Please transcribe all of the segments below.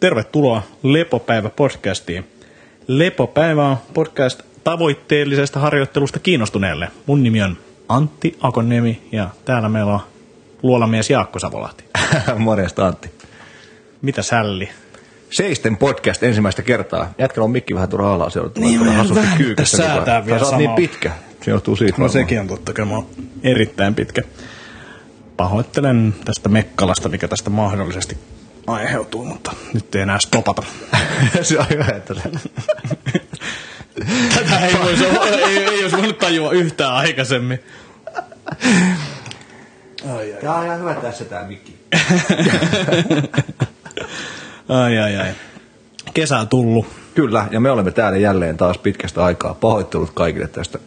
Tervetuloa Lepopäivä-podcastiin. Lepopäivä on podcast tavoitteellisesta harjoittelusta kiinnostuneelle. Mun nimi on Antti Akoniemi ja täällä meillä on luolamies Jaakko Savolahti. Morjesta Antti. Mitä sälli? Seisten podcast ensimmäistä kertaa. Jätkällä on mikki vähän turha alaa, se on Niin, vähän kyykässä. säätää vielä oot niin samaa. pitkä. Se johtuu siitä. No varmaan. sekin on totta, kyllä mä oon erittäin pitkä. Pahoittelen tästä mekkalasta, mikä tästä mahdollisesti aiheutuu, mutta nyt ei enää stopata. se on hyvä, että se... Tätä ei, voisi olla, ei, ei olisi voinut tajua yhtään aikaisemmin. Tää on ihan hyvä tässä tää mikki. Ai ai ai. Kesä on tullut. Kyllä, ja me olemme täällä jälleen taas pitkästä aikaa. Pahoittelut kaikille tästä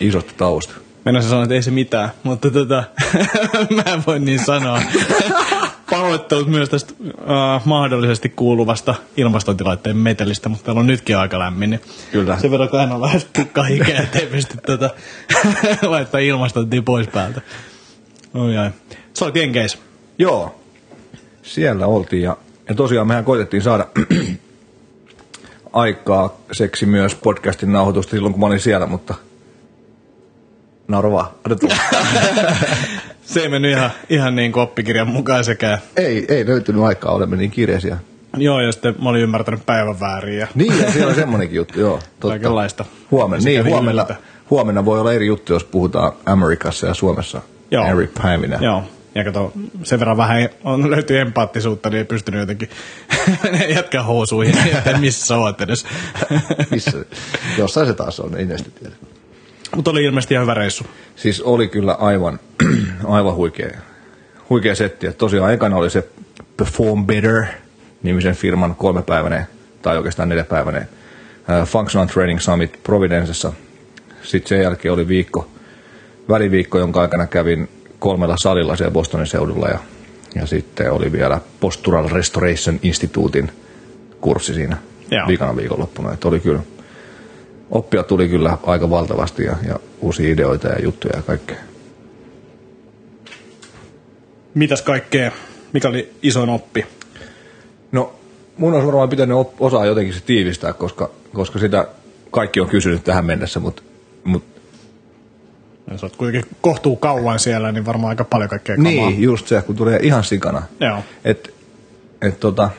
isosta tauosta. Mennä sanoa, että ei se mitään, mutta tota, mä en voi niin sanoa. Pahoittelut myös tästä uh, mahdollisesti kuuluvasta ilmastointilaitteen metelistä, mutta täällä on nytkin aika lämmin. Niin Kyllä. Sen verran aina vähän tukka hikeä, ettei pysty tota, laittaa ilmastointia pois päältä. Oi ai. Sä olet Jenkeissä. Joo, siellä oltiin ja, ja tosiaan mehän koitettiin saada aikaa seksi myös podcastin nauhoitusta silloin, kun mä olin siellä, mutta tulla. Se ei mennyt ihan, ihan niin kuin oppikirjan mukaan sekään. ei, ei löytynyt aikaa, olemme niin kiireisiä. Joo, ja sitten mä olin ymmärtänyt päivän väärin ja Niin, ja siellä on semmonenkin juttu, joo. Totta. kaikenlaista. Huomenna, niin, huomenna, huomenna voi olla eri juttu, jos puhutaan Amerikassa ja Suomessa Joo. eri päivinä. Joo, ja kato, sen verran vähän on, löytyy empaattisuutta, niin ei pystynyt jotenkin jätkää housuihin, että missä sä oot edes. Missä? Jossain se taas on, ei näistä tiedä. Mutta oli ilmeisesti ihan hyvä reissu. Siis oli kyllä aivan, aivan huikea, huikea setti. Et tosiaan ekana oli se Perform Better nimisen firman kolmepäiväinen tai oikeastaan neljäpäiväinen uh, Functional Training Summit Providencessa. Sitten sen jälkeen oli viikko, väliviikko, jonka aikana kävin kolmella salilla siellä Bostonin seudulla ja, ja sitten oli vielä Postural Restoration Instituutin kurssi siinä Joo. viikana viikonloppuna. Et oli kyllä, oppia tuli kyllä aika valtavasti ja, ja uusia ideoita ja juttuja ja kaikkea. Mitäs kaikkea, mikä oli isoin oppi? No, mun olisi varmaan pitänyt op- osaa jotenkin se tiivistää, koska, koska sitä kaikki on kysynyt tähän mennessä, mutta mut, Jos olet kuitenkin kohtuu kauan siellä, niin varmaan aika paljon kaikkea kamaa. niin, just se, kun tulee ihan sikana. Joo. Et, et tota,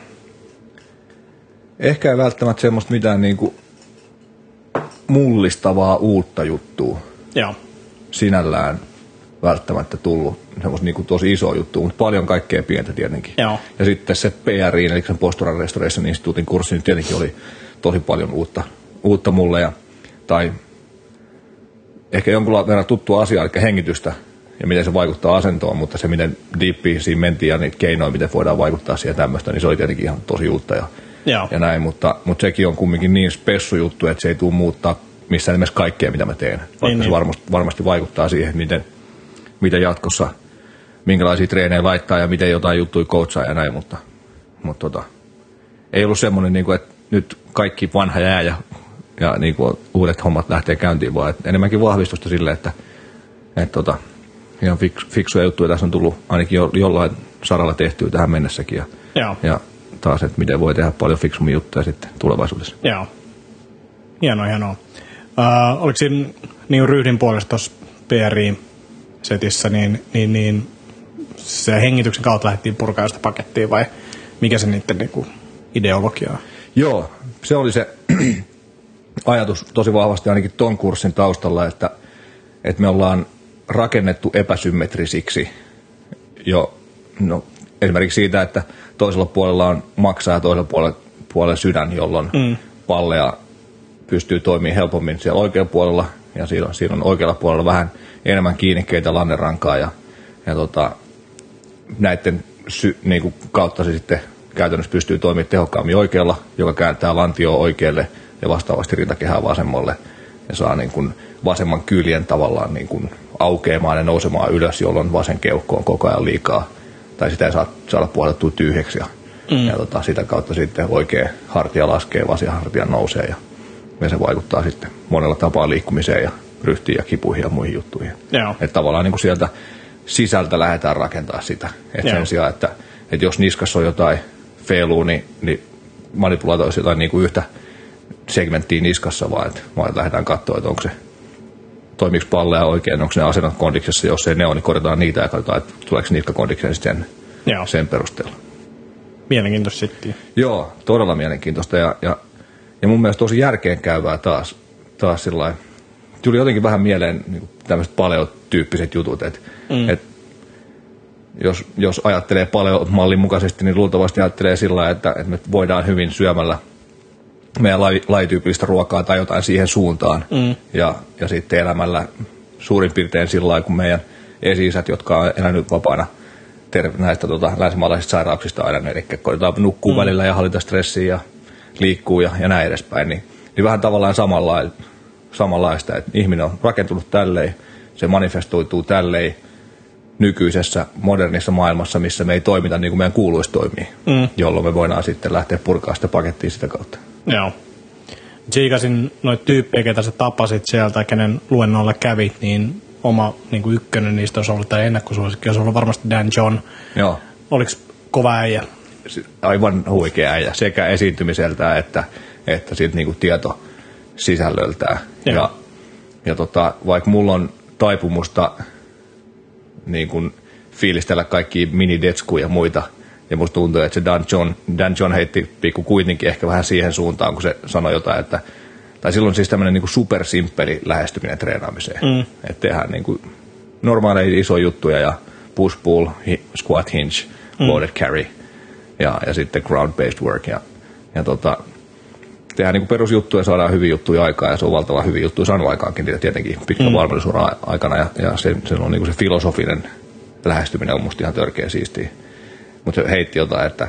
ehkä ei välttämättä semmoista mitään niinku mullistavaa uutta juttua Joo. sinällään välttämättä tullut semmoista niinku tosi iso juttu, mutta paljon kaikkea pientä tietenkin. Joo. Ja sitten se PRI, eli sen Postural Restoration Instituutin kurssi, niin tietenkin oli tosi paljon uutta, uutta mulle. Ja, tai ehkä jonkun verran tuttua asiaa, eli hengitystä ja miten se vaikuttaa asentoon, mutta se miten deepiin siinä mentiin ja niitä keinoja, miten voidaan vaikuttaa siihen tämmöistä, niin se oli tietenkin ihan tosi uutta ja, Joo. ja näin, mutta, mutta sekin on kumminkin niin spessu juttu, että se ei tule muuttaa missään nimessä kaikkea, mitä mä teen. Vaikka Niin, se niin. varmasti, varmasti vaikuttaa siihen, miten, miten jatkossa, minkälaisia treenejä laittaa ja miten jotain juttuja coachaa ja näin, mutta, mutta tota, ei ollut semmoinen, niin kuin, että nyt kaikki vanha jää ja, ja niin kuin, uudet hommat lähtee käyntiin, vaan että enemmänkin vahvistusta sille, että, että tota, ihan fiks, fiksuja juttuja tässä on tullut ainakin jo, jollain saralla tehtyä tähän mennessäkin ja, Joo. ja taas, että miten voi tehdä paljon fiksummin juttuja sitten tulevaisuudessa. Joo. Hienoa, hienoa. Uh, oliko siinä niin ryhdin puolesta tuossa PRI-setissä, niin, niin, niin se hengityksen kautta lähdettiin purkaa sitä pakettia vai mikä se niiden niin kuin, ideologia on? Joo, se oli se ajatus tosi vahvasti ainakin ton kurssin taustalla, että, että me ollaan rakennettu epäsymmetrisiksi jo no, esimerkiksi siitä, että toisella puolella on maksaa ja toisella puolella, puolella sydän, jolloin mm. palleja pystyy toimimaan helpommin siellä oikealla puolella ja siinä on, siinä on oikealla puolella vähän enemmän kiinnikkeitä lannerankaa ja, ja tota, näiden sy, niin kuin kautta se sitten käytännössä pystyy toimimaan tehokkaammin oikealla, joka kääntää lantioa oikealle ja vastaavasti rintakehää vasemmalle ja saa niin kuin vasemman kyljen tavallaan niin kuin aukeamaan ja nousemaan ylös, jolloin vasen keuhko on koko ajan liikaa tai sitä ei saa, saada puolettua tyhjäksi ja, mm. ja tota, sitä kautta sitten oikea hartia laskee, vasen hartia nousee ja, ja se vaikuttaa sitten monella tapaa liikkumiseen ja ryhtiin ja kipuihin ja muihin juttuihin. Joo. Että tavallaan niin kuin sieltä sisältä lähdetään rakentaa sitä. Että sen sijaan, että, että jos niskassa on jotain feiluu, niin, niin manipulaatoisi jotain niin kuin yhtä segmenttiä niskassa, vaan että, vaan että lähdetään katsoa, että onko se toimiiko palleja oikein, onko ne asennot kondiksessa, jos ei ne ole, niin korjataan niitä ja katsotaan, että tuleeko nitka kondikseen sen, Joo. sen perusteella. Mielenkiintoista sitten. Joo, todella mielenkiintoista ja, ja, ja mun mielestä tosi järkeen käyvää taas, taas sillä Tuli jotenkin vähän mieleen niin tämmöiset paleotyyppiset jutut, että mm. et, jos, jos ajattelee paljon mallin mukaisesti, niin luultavasti ajattelee sillä että, että me voidaan hyvin syömällä meidän laji, lajityypillistä ruokaa tai jotain siihen suuntaan. Mm. Ja, ja sitten elämällä suurin piirtein sillä lailla, kun meidän esi jotka on elänyt vapaana ter- näistä tota, länsimaalaisista sairauksista aina, eli koitetaan nukkuu mm. välillä ja hallita stressiä ja liikkuu ja, ja näin edespäin, niin, niin vähän tavallaan samalla, samanlaista, että ihminen on rakentunut tälleen, se manifestoituu tälleen nykyisessä modernissa maailmassa, missä me ei toimita niin kuin meidän kuuluisi toimia, mm. jolloin me voidaan sitten lähteä purkaa sitä pakettia sitä kautta. Joo. Tsiikasin noita tyyppejä, ketä sä tapasit sieltä, kenen luennolla kävit, niin oma niin kuin ykkönen niistä olisi ollut, tai ennakkosuosikki olisi ollut varmasti Dan John. Joo. Oliko kova äijä? Aivan huikea äijä, sekä esiintymiseltä että, että sit niin kuin tieto sisällöltään. Joo. Ja, ja tota, vaikka mulla on taipumusta niin kuin fiilistellä kaikki minidetskuja ja muita – ja musta tuntuu, että se Dan John, Dan John heitti pikku kuitenkin ehkä vähän siihen suuntaan, kun se sanoi jotain, että tai silloin siis tämmöinen niin supersimppeli lähestyminen treenaamiseen. Mm. Että tehdään niin kuin normaaleja isoja juttuja ja push pull, squat hinge, mm. loaded carry ja, ja sitten ground based work. Ja, ja tota, tehdään niin perusjuttuja, saadaan hyviä juttuja aikaa ja se on valtavan hyviä juttuja saanut aikaankin niitä tietenkin pitkän mm. valmennusura aikana ja, ja se, se on niin kuin se filosofinen lähestyminen on musta ihan törkeä siistiä mutta se heitti jotain, että,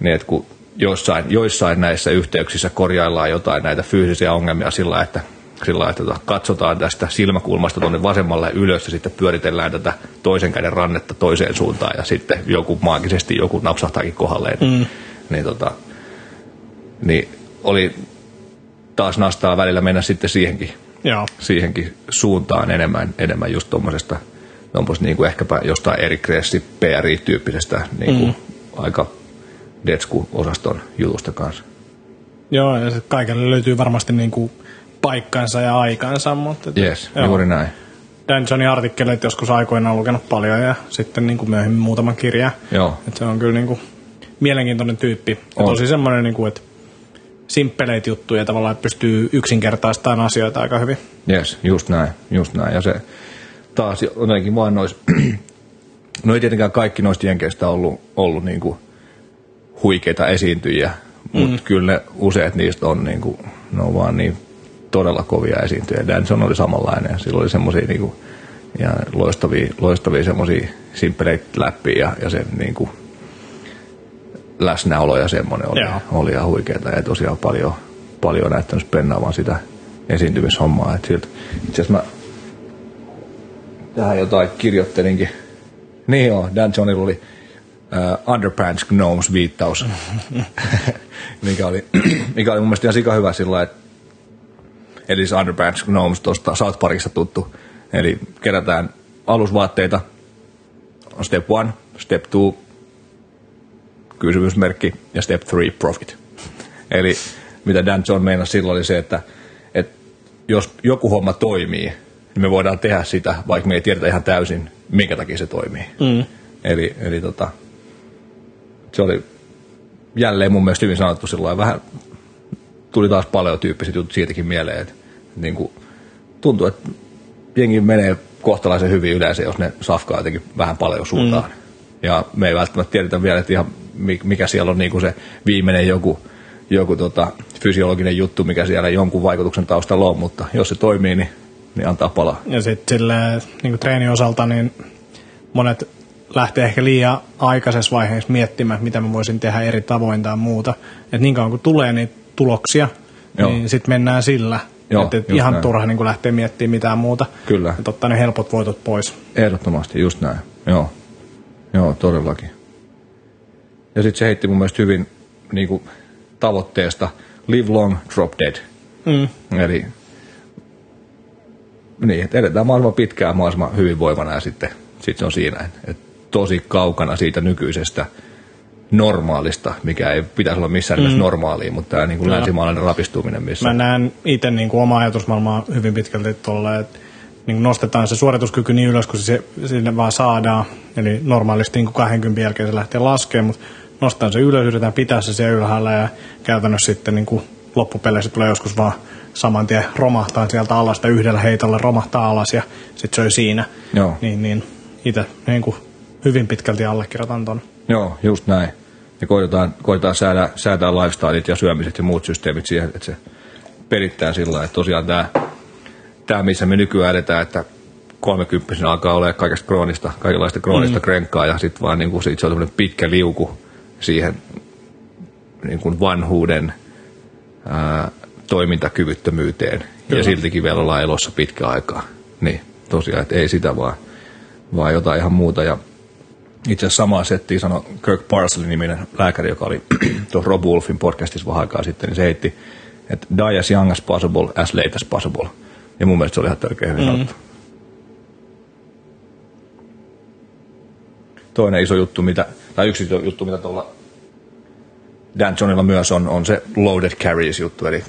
niin, että kun joissain, joissain näissä yhteyksissä korjaillaan jotain näitä fyysisiä ongelmia sillä, että sillä että tota, katsotaan tästä silmäkulmasta tuonne vasemmalle ylös ja sitten pyöritellään tätä toisen käden rannetta toiseen suuntaan ja sitten joku maagisesti joku napsahtaakin kohdalleen. Mm. Niin, tota, niin oli taas nastaa välillä mennä sitten siihenkin, Joo. siihenkin suuntaan enemmän, enemmän just tuommoisesta – onpas niin kuin ehkäpä jostain eri Kressi PRI-tyyppisestä niin kuin mm. aika Detsku-osaston jutusta kanssa. Joo, ja kaikille löytyy varmasti niin kuin paikkansa ja aikansa, mutta... Yes, joo. juuri näin. Dan Johnin artikkelit joskus aikoinaan lukenut paljon ja sitten niin kuin myöhemmin muutaman kirja. Joo. Että se on kyllä niin kuin mielenkiintoinen tyyppi. Ja on. tosi semmoinen, niin kuin, että simppeleitä juttuja tavallaan pystyy yksinkertaistamaan asioita aika hyvin. Yes, just näin, just näin. Ja se, taas jotenkin vaan nois, no ei tietenkään kaikki noista jenkeistä ollut, ollut niin kuin huikeita esiintyjiä, mutta mm. kyllä ne useat niistä on, niin kuin, ne on vaan niin todella kovia esiintyjä. Danson oli samanlainen ja sillä oli semmoisia niin ja loistavia, loistavia semmoisia simppeleitä läpi ja, ja sen niin kuin, läsnäolo ja semmoinen oli, oli ihan huikeeta ja tosiaan paljon, paljon näyttänyt spennaavan sitä esiintymishommaa. Et siltä, itse asiassa mä tähän jotain kirjoittelinkin. Niin joo, Dan Johnilla oli uh, Underpants Gnomes viittaus, mikä, oli, mikä oli mun mielestä ihan sika hyvä sillä että eli se Underpants Gnomes tuosta South Parkissa tuttu. Eli kerätään alusvaatteita, step one, step two, kysymysmerkki ja step three, profit. Eli mitä Dan John meinasi silloin oli se, että, että jos joku homma toimii, niin me voidaan tehdä sitä, vaikka me ei tiedetä ihan täysin, minkä takia se toimii. Mm. Eli, eli tota, se oli jälleen mun mielestä hyvin sanottu silloin. Vähän tuli taas paljon tyyppiset jutut siitäkin mieleen, että, että niin kuin, tuntuu, että jengi menee kohtalaisen hyvin yleensä, jos ne safkaa jotenkin vähän paljon suuntaan. Mm. Ja me ei välttämättä tiedetä vielä, että ihan mikä siellä on niin kuin se viimeinen joku, joku tota, fysiologinen juttu, mikä siellä jonkun vaikutuksen taustalla on, mutta jos se toimii, niin niin antaa palaa. Ja sitten sille niin treenin osalta, niin monet lähtee ehkä liian aikaisessa vaiheessa miettimään, mitä mä voisin tehdä eri tavoin tai muuta. Että niin kauan kun tulee niitä tuloksia, Joo. niin sitten mennään sillä. Joo, että et ihan näin. turha niin lähteä miettimään mitään muuta. Kyllä. Että ottaa ne helpot voitot pois. Ehdottomasti, just näin. Joo, Joo todellakin. Ja sitten se heitti mun mielestä hyvin niin kuin, tavoitteesta live long, drop dead. Mm. Eli niin, että edetään mahdollisimman pitkään mahdollisimman hyvinvoivana ja sitten sit se on siinä, et tosi kaukana siitä nykyisestä normaalista, mikä ei pitäisi olla missään nimessä mm. normaalia, mutta tämä niin kuin länsimaalainen rapistuminen missä. Mä näen itse niin kuin oma ajatusmaailmaa hyvin pitkälti tuolla, että niin nostetaan se suorituskyky niin ylös, kun se sinne vaan saadaan. Eli normaalisti niin kuin 20 jälkeen se lähtee laskemaan, mutta nostetaan se ylös, yritetään pitää se siellä ylhäällä ja käytännössä sitten niin kuin loppupeleissä tulee joskus vaan saman tien romahtaa sieltä alas tai yhdellä heitolla romahtaa alas ja sitten se on siinä. Joo. Niin, niin itse niin kuin hyvin pitkälti allekirjoitan ton. Joo, just näin. Ja koitetaan, koitetaan säädää, säädää lifestylet ja syömiset ja muut systeemit siihen, että se pelittää sillä että tosiaan tämä, tämä, missä me nykyään edetään, että 30 alkaa olla kaikesta kroonista, kaikenlaista kroonista mm. krenkkaa ja sitten vaan niin kuin, sit se on pitkä liuku siihen niin kuin vanhuuden ää, toimintakyvyttömyyteen Kyllä. ja siltikin vielä ollaan elossa pitkä aikaa. Niin tosiaan, että ei sitä vaan, vaan jotain ihan muuta. Ja itse asiassa samaa settiä sanoi Kirk Parsley niminen lääkäri, joka oli tuossa Rob Wolfin podcastissa vähän aikaa sitten, niin se heitti, että die as young as possible, as late as possible. Ja mun mielestä se oli ihan törkeä hyvin mm. Toinen iso juttu, mitä, tai yksi juttu, mitä tuolla Dan Johnilla myös on, on se loaded carries juttu, eli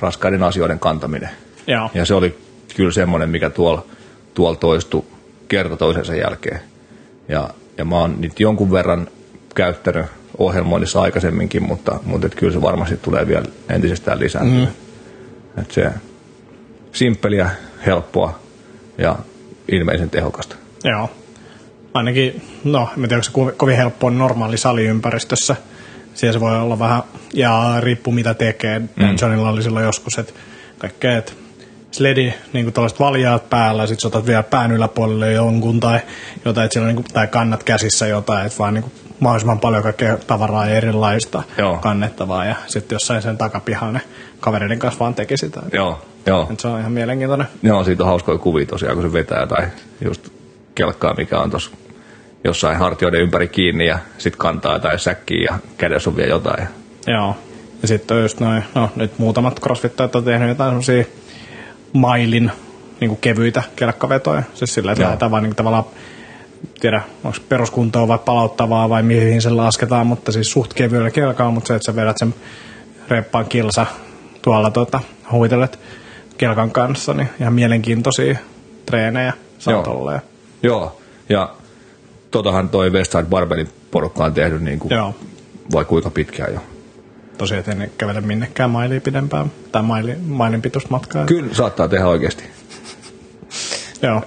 raskaiden asioiden kantaminen. Joo. Ja se oli kyllä semmoinen, mikä tuolla tuol toistui kerta toisensa jälkeen. Ja, ja mä oon nyt jonkun verran käyttänyt ohjelmoinnissa aikaisemminkin, mutta, mutta et kyllä se varmasti tulee vielä entisestään lisääntyä. Mm. Et se simppeliä, helppoa ja ilmeisen tehokasta. Joo. Ainakin, no, en tiedä, onko se kovin helppoa normaali saliympäristössä – siellä se voi olla vähän, ja riippuu mitä tekee. Mm. Johnilla oli silloin joskus, että kaikkea, että sledi, niin kuin tällaiset valjaat päällä, sitten otat vielä pään yläpuolelle jonkun tai jotain, että niin kuin, tai kannat käsissä jotain, että vaan niin kuin, mahdollisimman paljon kaikkea tavaraa ja erilaista Joo. kannettavaa ja sitten jossain sen takapihan ne kavereiden kanssa vaan teki sitä. Joo, joo. Et se on ihan mielenkiintoinen. Joo, siitä on hauskoja kuvia tosiaan, kun se vetää tai just kelkkaa, mikä on tuossa jossain hartioiden ympäri kiinni ja sitten kantaa tai säkkiä ja kädessä on vielä jotain. Joo. Ja sitten on just noin, no nyt muutamat crossfittajat on tehnyt jotain semmosia mailin niin kuin kevyitä kelkkavetoja. Siis sillä, että lähdetään vaan niin tavallaan tiedä, onko peruskuntoa vai palauttavaa vai mihin se lasketaan, mutta siis suht kevyellä kelkaa, mutta se, että sä vedät sen reppaan kilsa tuolla tota, huitelet kelkan kanssa, niin ihan mielenkiintoisia treenejä saat Joo. Joo, ja totahan toi Westside Barbelin porukka on tehnyt niin kuin, Joo. vai kuinka pitkään jo. Tosiaan, että en kävele minnekään mailia pidempään, tai maili, mailin matkaa. Kyllä saattaa tehdä oikeasti. Joo.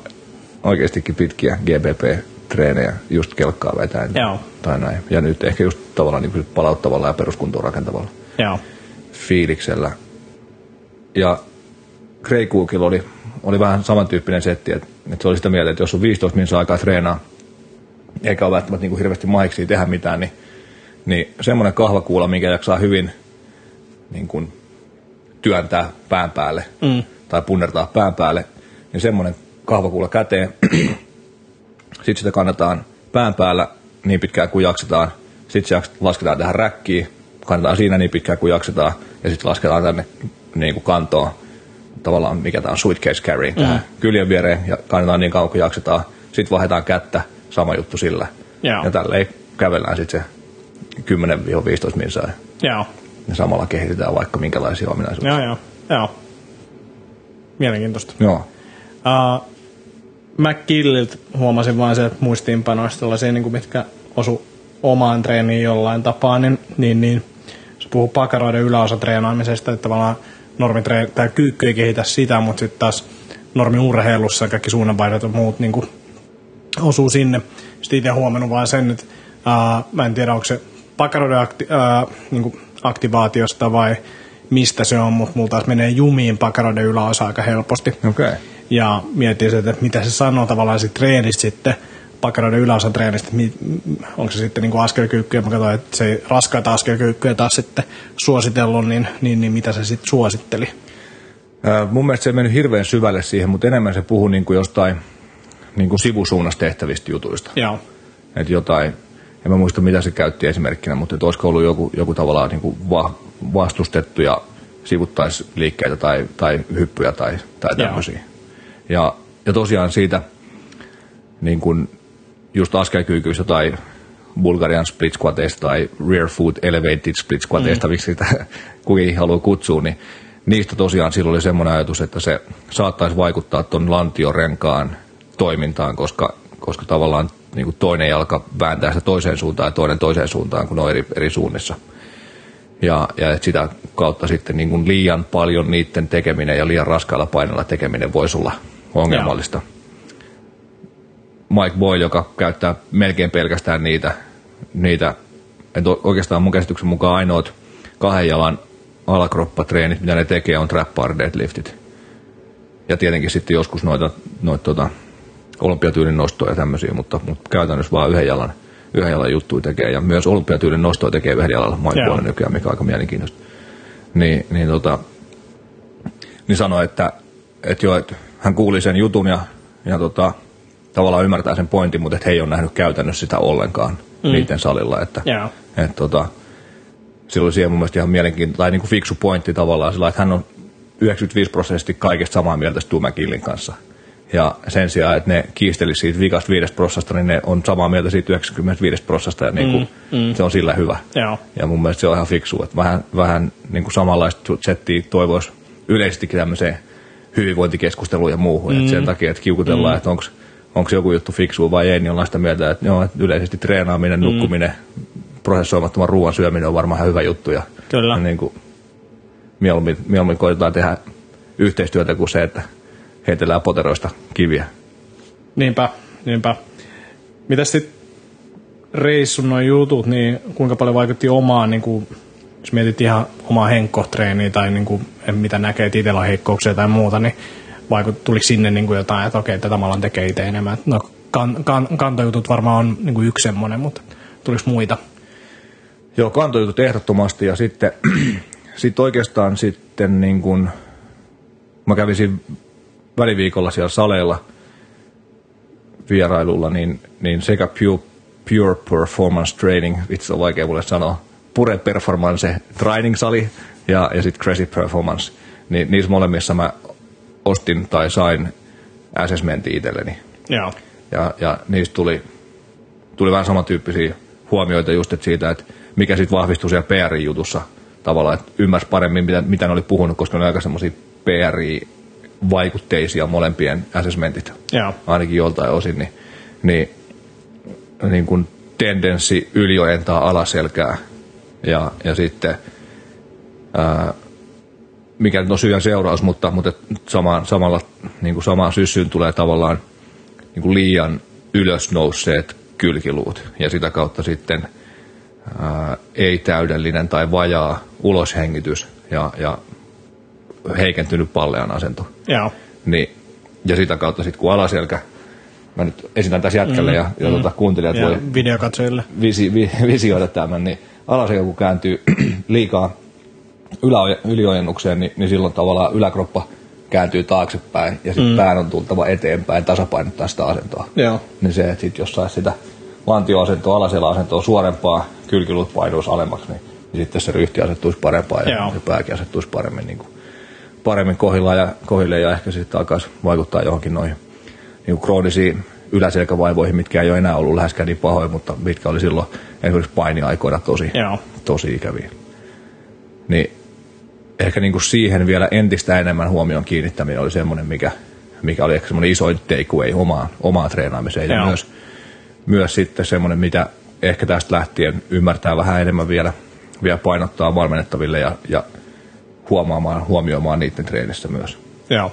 Oikeastikin pitkiä GBP-treenejä, just kelkkaa vetäen. Joo. Tai näin. Ja nyt ehkä just tavallaan niin palauttavalla ja peruskuntoon rakentavalla Joo. fiiliksellä. Ja Grey Cookilla oli, oli vähän samantyyppinen setti, että, että se oli sitä mieltä, että jos on 15 minuuttia aikaa treenaa, eikä ole välttämättä niin kuin hirveästi mahiksi tehdä mitään, niin, niin semmoinen kahvakuula, minkä jaksaa hyvin niin kuin työntää pään päälle mm. tai punnertaa pään päälle, niin semmoinen kahvakuula käteen. Sitten sitä kannetaan pään päällä niin pitkään kuin jaksetaan. Sitten se lasketaan tähän räkkiin, kannetaan siinä niin pitkään kuin jaksetaan ja sitten lasketaan tänne niin kuin kantoon tavallaan mikä tämä on suitcase carry mm. tähän kyljen viereen ja kannetaan niin kauan kuin jaksetaan. Sitten vaihdetaan kättä sama juttu sillä. Joo. Ja tälleen kävellään sitten se 10-15 minsaa. Joo. Ja samalla kehitetään vaikka minkälaisia ominaisuuksia. Joo, joo. joo. Mielenkiintoista. Joo. Uh, McKillilt huomasin vain se, että muistiinpanoista sellaisia, niin kuin mitkä osu omaan treeniin jollain tapaa, niin, niin, niin se puhuu pakaroiden yläosatreenaamisesta, että tavallaan normitreen, tämä kyykky ei kehitä sitä, mutta sitten taas normiurheilussa kaikki suunnanvaihdot ja muut niin kuin osuu sinne. Sitten itse huomannut vain sen, että ää, mä en tiedä, onko se pakaroiden akti, ää, niin kuin aktivaatiosta vai mistä se on, mutta mulla taas menee jumiin pakaroiden yläosa aika helposti. Okay. Ja mietin että mitä se sanoo tavallaan siitä treenistä sitten, pakaroiden yläosan treenistä, onko se sitten niin askelkyykkyjä, mä katsoin, että se ei raskaita askelkyykkyjä taas sitten suositellut, niin, niin, niin mitä se sitten suositteli? Mun mielestä se ei mennyt hirveän syvälle siihen, mutta enemmän se puhui niin kuin jostain niin kuin sivusuunnasta tehtävistä jutuista. Joo. Että jotain, en mä muista mitä se käytti esimerkkinä, mutta että olisiko ollut joku, joku tavallaan niin kuin va, vastustettuja sivuttaisliikkeitä tai, tai hyppyjä tai, tai tämmöisiä. Ja, ja tosiaan siitä niin kuin just askelkyykyistä tai Bulgarian split squateista tai rear foot elevated split squateista, mm. miksi sitä kukin haluaa kutsua, niin niistä tosiaan silloin oli semmoinen ajatus, että se saattaisi vaikuttaa tuon lantiorenkaan toimintaan, koska, koska tavallaan niin kuin toinen jalka vääntää sitä toiseen suuntaan ja toinen toiseen suuntaan, kun ne on eri, eri suunnissa. Ja, ja sitä kautta sitten niin kuin liian paljon niiden tekeminen ja liian raskaalla painolla tekeminen voisi olla ongelmallista. Joo. Mike Boyle, joka käyttää melkein pelkästään niitä, niitä että oikeastaan mun käsityksen mukaan ainoat kahden jalan alakroppatreenit, mitä ne tekee, on trap bar deadliftit. Ja tietenkin sitten joskus noita, noita tota, olympiatyylin nostoja ja tämmöisiä, mutta, mutta käytännössä vaan yhden jalan, yhden jalan juttuja tekee. Ja myös olympiatyylin nostoja tekee yhden jalalla Mike nykyään, mikä on aika mielenkiintoista. Niin, niin, tota, niin sanoi, että, että, jo, että hän kuuli sen jutun ja, ja tota, tavallaan ymmärtää sen pointin, mutta että he ei ole nähnyt käytännössä sitä ollenkaan mm. niiden salilla. Että, yeah. että, tota, sillä oli siihen mun mielestä ihan mielenkiintoinen, tai niin kuin fiksu pointti tavallaan sillä, että hän on 95 prosenttisesti kaikesta samaa mieltä Stu McKillin kanssa. Ja sen sijaan, että ne kiistelisi siitä vikasta viidestä prosessasta, niin ne on samaa mieltä siitä 95 prosessasta ja niin kuin, mm, mm. se on sillä hyvä. Joo. Ja mun mielestä se on ihan fiksu, että vähän, vähän niin kuin samanlaista settiä toivoisi yleisestikin tämmöiseen hyvinvointikeskusteluun ja muuhun. Mm. Että sen takia, että kiukutellaan, mm. että onko onko joku juttu fiksu vai ei, niin ollaan sitä mieltä, että, joo, että yleisesti treenaaminen, mm. nukkuminen, prosessoimattoman ruoan syöminen on varmaan ihan hyvä juttu. Ja, Kyllä. Ja niin kuin, mieluummin, mieluummin koitetaan tehdä yhteistyötä kuin se, että heitellään poteroista kiviä. Niinpä, niinpä. Mitäs sitten reissun noin jutut, niin kuinka paljon vaikutti omaan, niin kuin, jos mietit ihan omaa henkkohtreeniä tai niin kuin, mitä näkee, että itsellä on heikkouksia tai muuta, niin vaikut, tuliko sinne niin kuin jotain, että okei, tätä mä alan tekee itse enemmän. No, kan, kan, kantojutut varmaan on niin kuin yksi semmoinen, mutta tuliko muita? Joo, kantojutut ehdottomasti ja sitten sit oikeastaan sitten niin kuin, mä kävisin väliviikolla siellä saleilla vierailulla, niin, niin sekä Pure, pure Performance Training, itse on vaikea mulle sanoa, Pure Performance Training Sali ja, ja sitten Crazy Performance, niin niissä molemmissa mä ostin tai sain assessmentin itselleni. Joo. Ja, ja niistä tuli, tuli vähän samantyyppisiä huomioita just että siitä, että mikä sitten vahvistui siellä PR-jutussa tavallaan, että ymmärsi paremmin, mitä, mitä ne oli puhunut, koska ne oli aika semmoisia PR-vaikutteisia molempien assessmentit, Joo. ainakin joltain osin, niin, niin, niin kuin tendenssi yliojentaa alaselkää. Ja, ja sitten ää, mikä nyt on syön seuraus, mutta, mutta samaan, samalla, niin kuin samaan syssyyn tulee tavallaan niin kuin liian ylösnousseet kylkiluut. Ja sitä kautta sitten ää, ei-täydellinen tai vajaa uloshengitys ja, ja heikentynyt pallean asento. Joo. Niin, ja sitä kautta sitten kun alaselkä, mä nyt esitän tässä jätkälle mm, ja, ja mm. Tuota, kuuntelijat ja voi videokatsojille visi, vi, visioida tämän, niin alaselkä kun kääntyy liikaa ylä, yliojennukseen, niin, niin silloin tavallaan yläkroppa kääntyy taaksepäin ja sitten mm. pään on tultava eteenpäin tasapainottaa sitä asentoa. Joo. Niin se, että sit jos saisi sitä lantioasentoa, alasella asentoa suorempaa, kylkilut painuisi alemmaksi, niin, niin sitten se ryhti asettuisi parempaan ja, ja pääkin asettuisi paremmin, niin kuin, paremmin kohilla ja, kohille ja ehkä sitten alkaisi vaikuttaa johonkin noihin niin kroonisiin yläselkävaivoihin, mitkä ei ole enää ollut läheskään niin pahoja, mutta mitkä oli silloin esimerkiksi painiaikoina tosi, Joo. tosi ikäviä. Niin ehkä niin kuin siihen vielä entistä enemmän huomion kiinnittäminen oli semmoinen, mikä, mikä oli ehkä semmoinen isoin takeaway omaan, omaan treenaamiseen. Ja myös, myös sitten semmoinen, mitä ehkä tästä lähtien ymmärtää vähän enemmän vielä, vielä painottaa valmennettaville ja, ja huomaamaan, huomioimaan niiden treenissä myös. Joo.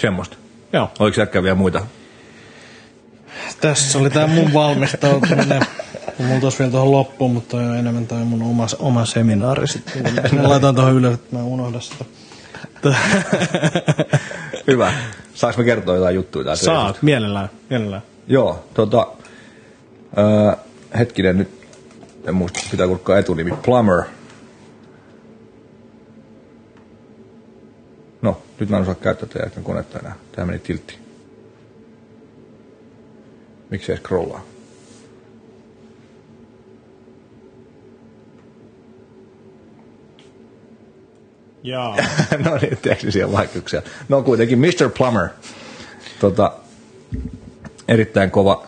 Semmoista. Joo. Oliko ehkä vielä muita? Tässä oli tämä mun valmistautuminen. Mulla tuossa vielä tuohon loppuun, mutta toi on enemmän toi mun oma, oma seminaari sitten. Mä laitan tuohon ylös, että mä unohdan sitä. Hyvä. Saanko mä kertoa jotain juttuja täältä? Saat, mielellään, mielellään. Joo, tota, äh, hetkinen nyt, en muista, pitää kurkkaa etunimi, Plumber. No, nyt mä en osaa käyttää tätä konetta enää. Tämä meni tiltti. Miksi ei scrollaa? Jaa. no niin, teknisiä vaikeuksia. No kuitenkin Mr. Plummer, tota, erittäin kova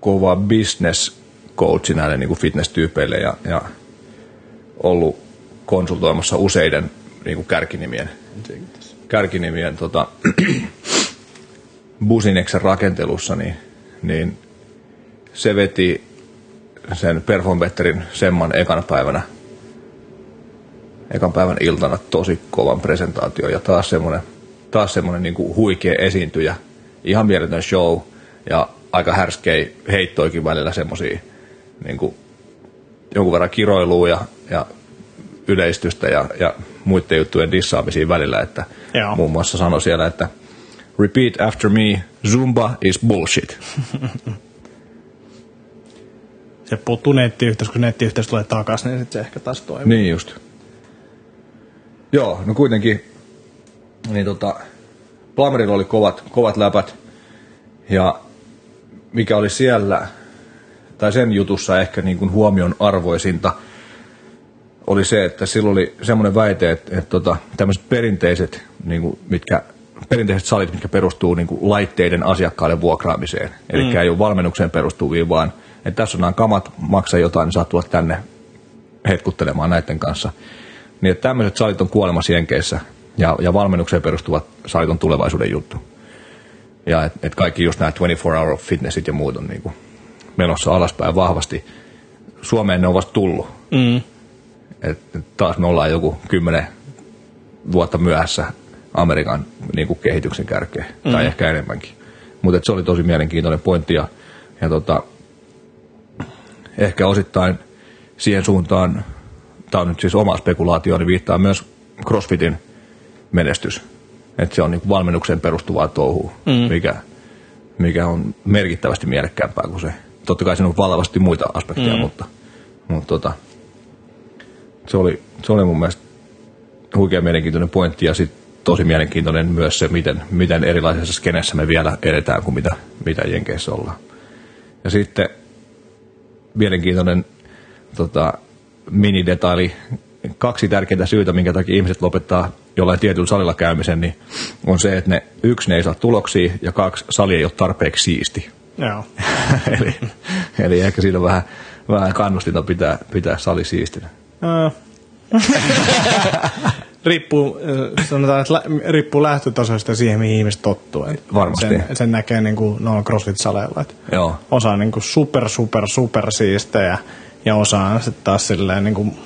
kova business coachi näille niin kuin fitness-tyypeille ja, ja ollut konsultoimassa useiden niin kuin kärkinimien, kärkinimien tota, Businexen rakentelussa, niin, niin se veti sen Performbetterin Semman ekan päivänä, ekan päivän iltana tosi kovan presentaatio ja taas semmoinen, taas semmoinen niin kuin huikea esiintyjä, ihan mieletön show ja aika härskei heittoikin välillä semmoisia niin kuin jonkun verran kiroilua ja, ja yleistystä ja, ja muiden juttujen dissaamisia välillä, että Joo. muun muassa sanoi siellä, että repeat after me, Zumba is bullshit. Se puuttuu nettiyhteys, kun nettiyhteys tulee takaisin, niin sitten se ehkä taas toimii. Niin just. Joo, no kuitenkin, niin tota, Plamerilla oli kovat, kovat läpät, ja mikä oli siellä, tai sen jutussa ehkä niin kuin huomion arvoisinta, oli se, että sillä oli semmoinen väite, että, että tota, tämmöiset perinteiset, niin kuin, mitkä, perinteiset salit, mitkä perustuu niin kuin laitteiden asiakkaille vuokraamiseen, eli mm. ei ole valmennukseen perustuvia, vaan että tässä on nämä kamat, maksa jotain, niin saat tulla tänne hetkuttelemaan näiden kanssa. Niin että tämmöiset salit on kuolemassa Jenkeissä ja, ja valmennukseen perustuvat salit on tulevaisuuden juttu. Ja että et kaikki just nämä 24 hour fitnessit ja muut on niinku menossa alaspäin vahvasti. Suomeen ne on vasta tullut. Mm. Et, taas me ollaan joku kymmenen vuotta myöhässä Amerikan niinku kehityksen kärkeen, mm. tai ehkä enemmänkin. Mutta se oli tosi mielenkiintoinen pointti ja, ja tota, ehkä osittain siihen suuntaan, tämä on nyt siis oma spekulaatio, niin viittaa myös CrossFitin menestys. Että se on niin valmennukseen perustuvaa touhua, mm. mikä, mikä on merkittävästi mielekkäämpää kuin se. Totta kai siinä on valtavasti muita aspekteja, mm. mutta, mutta tota, se, oli, se oli mun mielestä huikea mielenkiintoinen pointti ja sitten tosi mielenkiintoinen myös se, miten, miten erilaisessa skenessä me vielä edetään kuin mitä, mitä Jenkeissä ollaan. Ja sitten mielenkiintoinen tota, minidetaili, kaksi tärkeää syytä, minkä takia ihmiset lopettaa jollain tietyllä salilla käymisen, niin on se, että ne, yksi, ne ei saa tuloksia, ja kaksi, sali ei ole tarpeeksi siisti. Joo. eli, eli ehkä siinä vähän, vähän kannustinta pitää, pitää sali siistinä. Riippuu, sanotaan, että riippuu lähtötasoista siihen, mihin ihmiset tottuu. Et Varmasti. Sen, sen näkee niin kuin noilla CrossFit-saleilla. Joo. osa on niin kuin super, super, super siistejä ja osa on sitten taas silleen niin kuin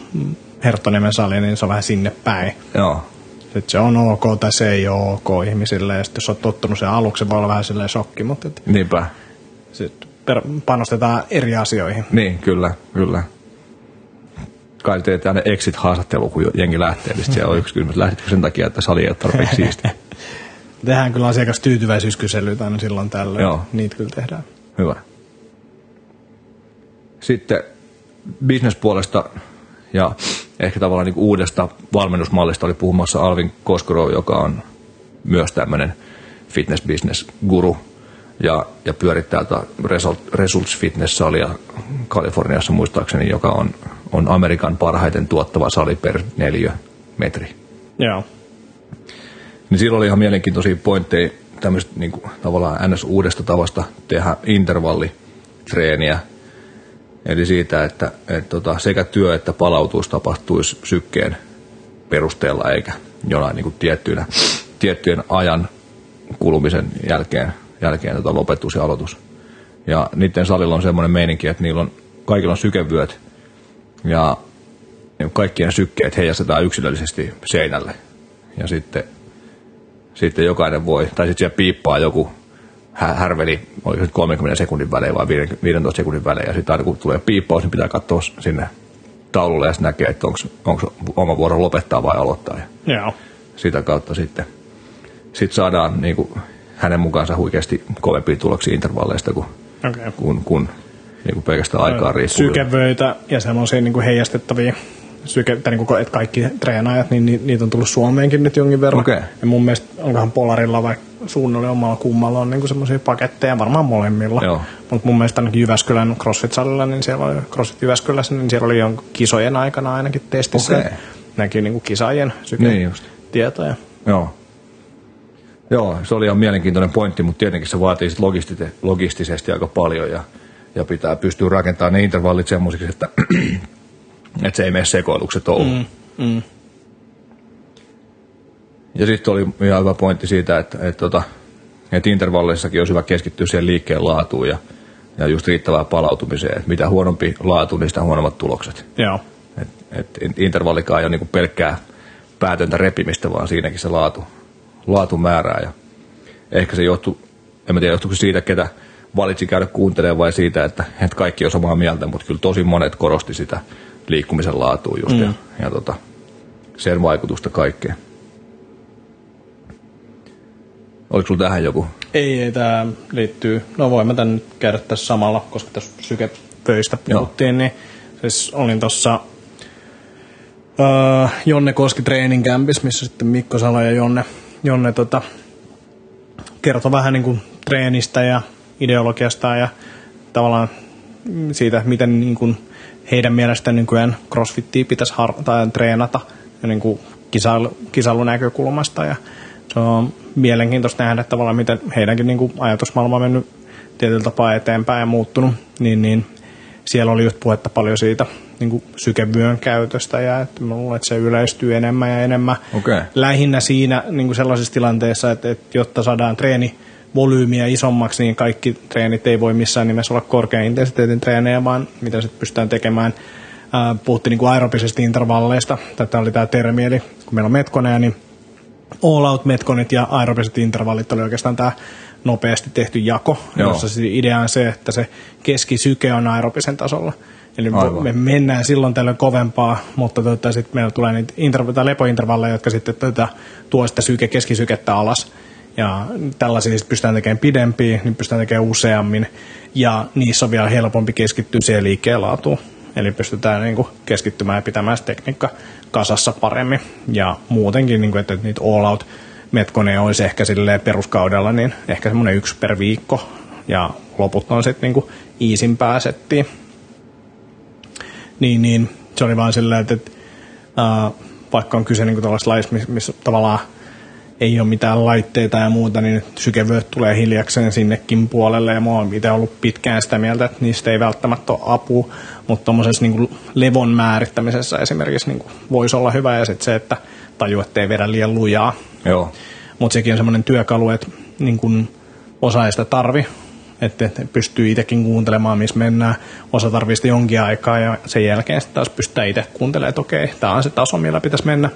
Herttoniemen sali, niin se on vähän sinne päin. Joo. Sitten se on ok tai se ei ole ok ihmisille. Ja sitten jos olet tottunut sen aluksi, voi olla vähän silleen shokki, mutta et Niinpä. Sit per, panostetaan eri asioihin. Niin, kyllä, kyllä. Kai teet aina exit-haastattelu, kun jengi lähtee, niin siellä on yksi kysymys, lähditkö sen takia, että sali ei ole tarpeeksi siisti. Tehdään kyllä asiakastyytyväisyyskyselyitä aina silloin tällöin. Joo. Niitä kyllä tehdään. Hyvä. Sitten bisnespuolesta ja ehkä tavallaan niin uudesta valmennusmallista oli puhumassa Alvin Koskoro, joka on myös tämmöinen fitness business guru ja, ja pyörittää tätä Result, Results Fitness salia Kaliforniassa muistaakseni, joka on, on Amerikan parhaiten tuottava sali per neljä metri. Joo. Niin silloin oli ihan mielenkiintoisia pointteja tämmöistä niin kuin, tavallaan ns. uudesta tavasta tehdä intervallitreeniä. Eli siitä, että, että tota, sekä työ että palautus tapahtuisi sykkeen perusteella eikä jonain niin kuin tiettyinä, tiettyjen ajan kulumisen jälkeen, jälkeen tota lopetus ja aloitus. Ja niiden salilla on semmoinen meininki, että niillä on, kaikilla on sykevyöt ja kaikkien sykkeet heijastetaan yksilöllisesti seinälle. Ja sitten sitten jokainen voi, tai sitten siellä piippaa joku hä- härveli, oliko se nyt 30 sekunnin välein vai 15 sekunnin välein, ja sitten aina kun tulee piippaus, niin pitää katsoa sinne taululle ja näkee, että onko oma vuoro lopettaa vai aloittaa. Ja Joo. sitä kautta sitten sit saadaan niin kuin, hänen mukaansa huikeasti kovempia tuloksia intervalleista kuin. Okay. kun, kun niin kuin pelkästään aikaa riippuu. Sykevöitä ja semmoisia niin heijastettavia syke, tai niin kuin, että kaikki treenaajat, niin ni, niitä on tullut Suomeenkin nyt jonkin verran. Okei. Ja mun mielestä onkohan Polarilla vai suunnalla omalla kummalla on niin semmoisia paketteja, varmaan molemmilla. Mutta mun mielestä ainakin Jyväskylän CrossFit-salilla, niin siellä oli CrossFit Jyväskylässä, niin siellä oli jonkun kisojen aikana ainakin testissä. Okei. Näki niin kuin kisaajien syke Niin just. tietoja. Joo. Joo, se oli ihan mielenkiintoinen pointti, mutta tietenkin se vaatii sit logistite- logistisesti aika paljon ja, ja pitää pystyä rakentamaan ne intervallit semmoisiksi, että, että se ei mene sekoilukset touhuun. Mm, mm. Ja sitten oli ihan hyvä pointti siitä, että, että, että, tota, että intervalleissakin olisi hyvä keskittyä siihen liikkeen laatuun ja, ja just riittävää palautumiseen. Että mitä huonompi laatu, niin sitä huonommat tulokset. Joo. Et, et intervallikaan ei ole niinku pelkkää päätöntä repimistä, vaan siinäkin se laatu, laatu määrää. Ja ehkä se johtuu, en mä tiedä johtuuko siitä, ketä valitsi käydä kuuntelemaan vai siitä, että, että kaikki on samaa mieltä, mutta kyllä tosi monet korosti sitä liikkumisen laatua just mm. ja, ja tota, sen vaikutusta kaikkeen. Oliko sulla tähän joku? Ei, ei tämä liittyy, no voimme tämän nyt käydä tässä samalla, koska tässä sykepöistä puhuttiin, Joo. niin siis olin tuossa uh, Jonne Koski Training Campis, missä sitten Mikko Salo ja Jonne, Jonne tota, kertoi vähän niin kuin treenistä ja ideologiasta ja tavallaan siitä, miten niin kuin heidän mielestään nykyään crossfittiä pitäisi har- tai treenata niin kuin kisailu, kisailun näkökulmasta. Ja se on mielenkiintoista nähdä tavallaan, miten heidänkin niin kuin ajatusmaailma on mennyt tietyllä tapaa eteenpäin ja muuttunut. Niin, niin siellä oli just puhetta paljon siitä niin kuin sykevyön käytöstä ja että mä luulen, että se yleistyy enemmän ja enemmän. Okay. Lähinnä siinä niin kuin sellaisessa tilanteessa, että, että jotta saadaan treeni volyymiä isommaksi, niin kaikki treenit ei voi missään nimessä olla korkean intensiteetin treenejä, vaan mitä sitten pystytään tekemään. Ää, puhuttiin niin kuin intervalleista. Tätä oli tämä termi, eli kun meillä on metkoneja, niin all out metkonit ja aerobiset intervallit oli oikeastaan tämä nopeasti tehty jako, Joo. jossa siis idea on se, että se keskisyke on aerobisen tasolla. Eli Aivan. me mennään silloin tällöin kovempaa, mutta tota, sitten meillä tulee niitä interv- lepointervalleja, jotka sitten tota, tuo sitä syke, keskisykettä alas. Ja tällaisia siis pystytään tekemään pidempiä, niin pystytään tekemään useammin. Ja niissä on vielä helpompi keskittyä siihen liikkeenlaatuun. Eli pystytään niin kuin, keskittymään ja pitämään se tekniikka kasassa paremmin. Ja muutenkin, niin kuin, että niitä all out metkoneja olisi ehkä peruskaudella, niin ehkä semmoinen yksi per viikko. Ja loput on sitten niin iisimpää settiä. Niin, niin se oli vaan silleen, että, että äh, vaikka on kyse niin tällaisesta laista, missä, missä tavallaan ei ole mitään laitteita ja muuta, niin sykevyöt tulee hiljakseen sinnekin puolelle. Ja mä oon itse ollut pitkään sitä mieltä, että niistä ei välttämättä ole apua, mutta tuommoisessa niin levon määrittämisessä esimerkiksi niin voisi olla hyvä. Ja sitten se, että tajuu, että ei vedä liian lujaa. Mutta sekin on semmoinen työkalu, että niin kuin osa ei sitä tarvi, että pystyy itsekin kuuntelemaan, missä mennään. Osa tarvii sitä jonkin aikaa ja sen jälkeen sitten taas pystytään itse kuuntelemaan, että okei, tämä on se taso, millä pitäisi mennä.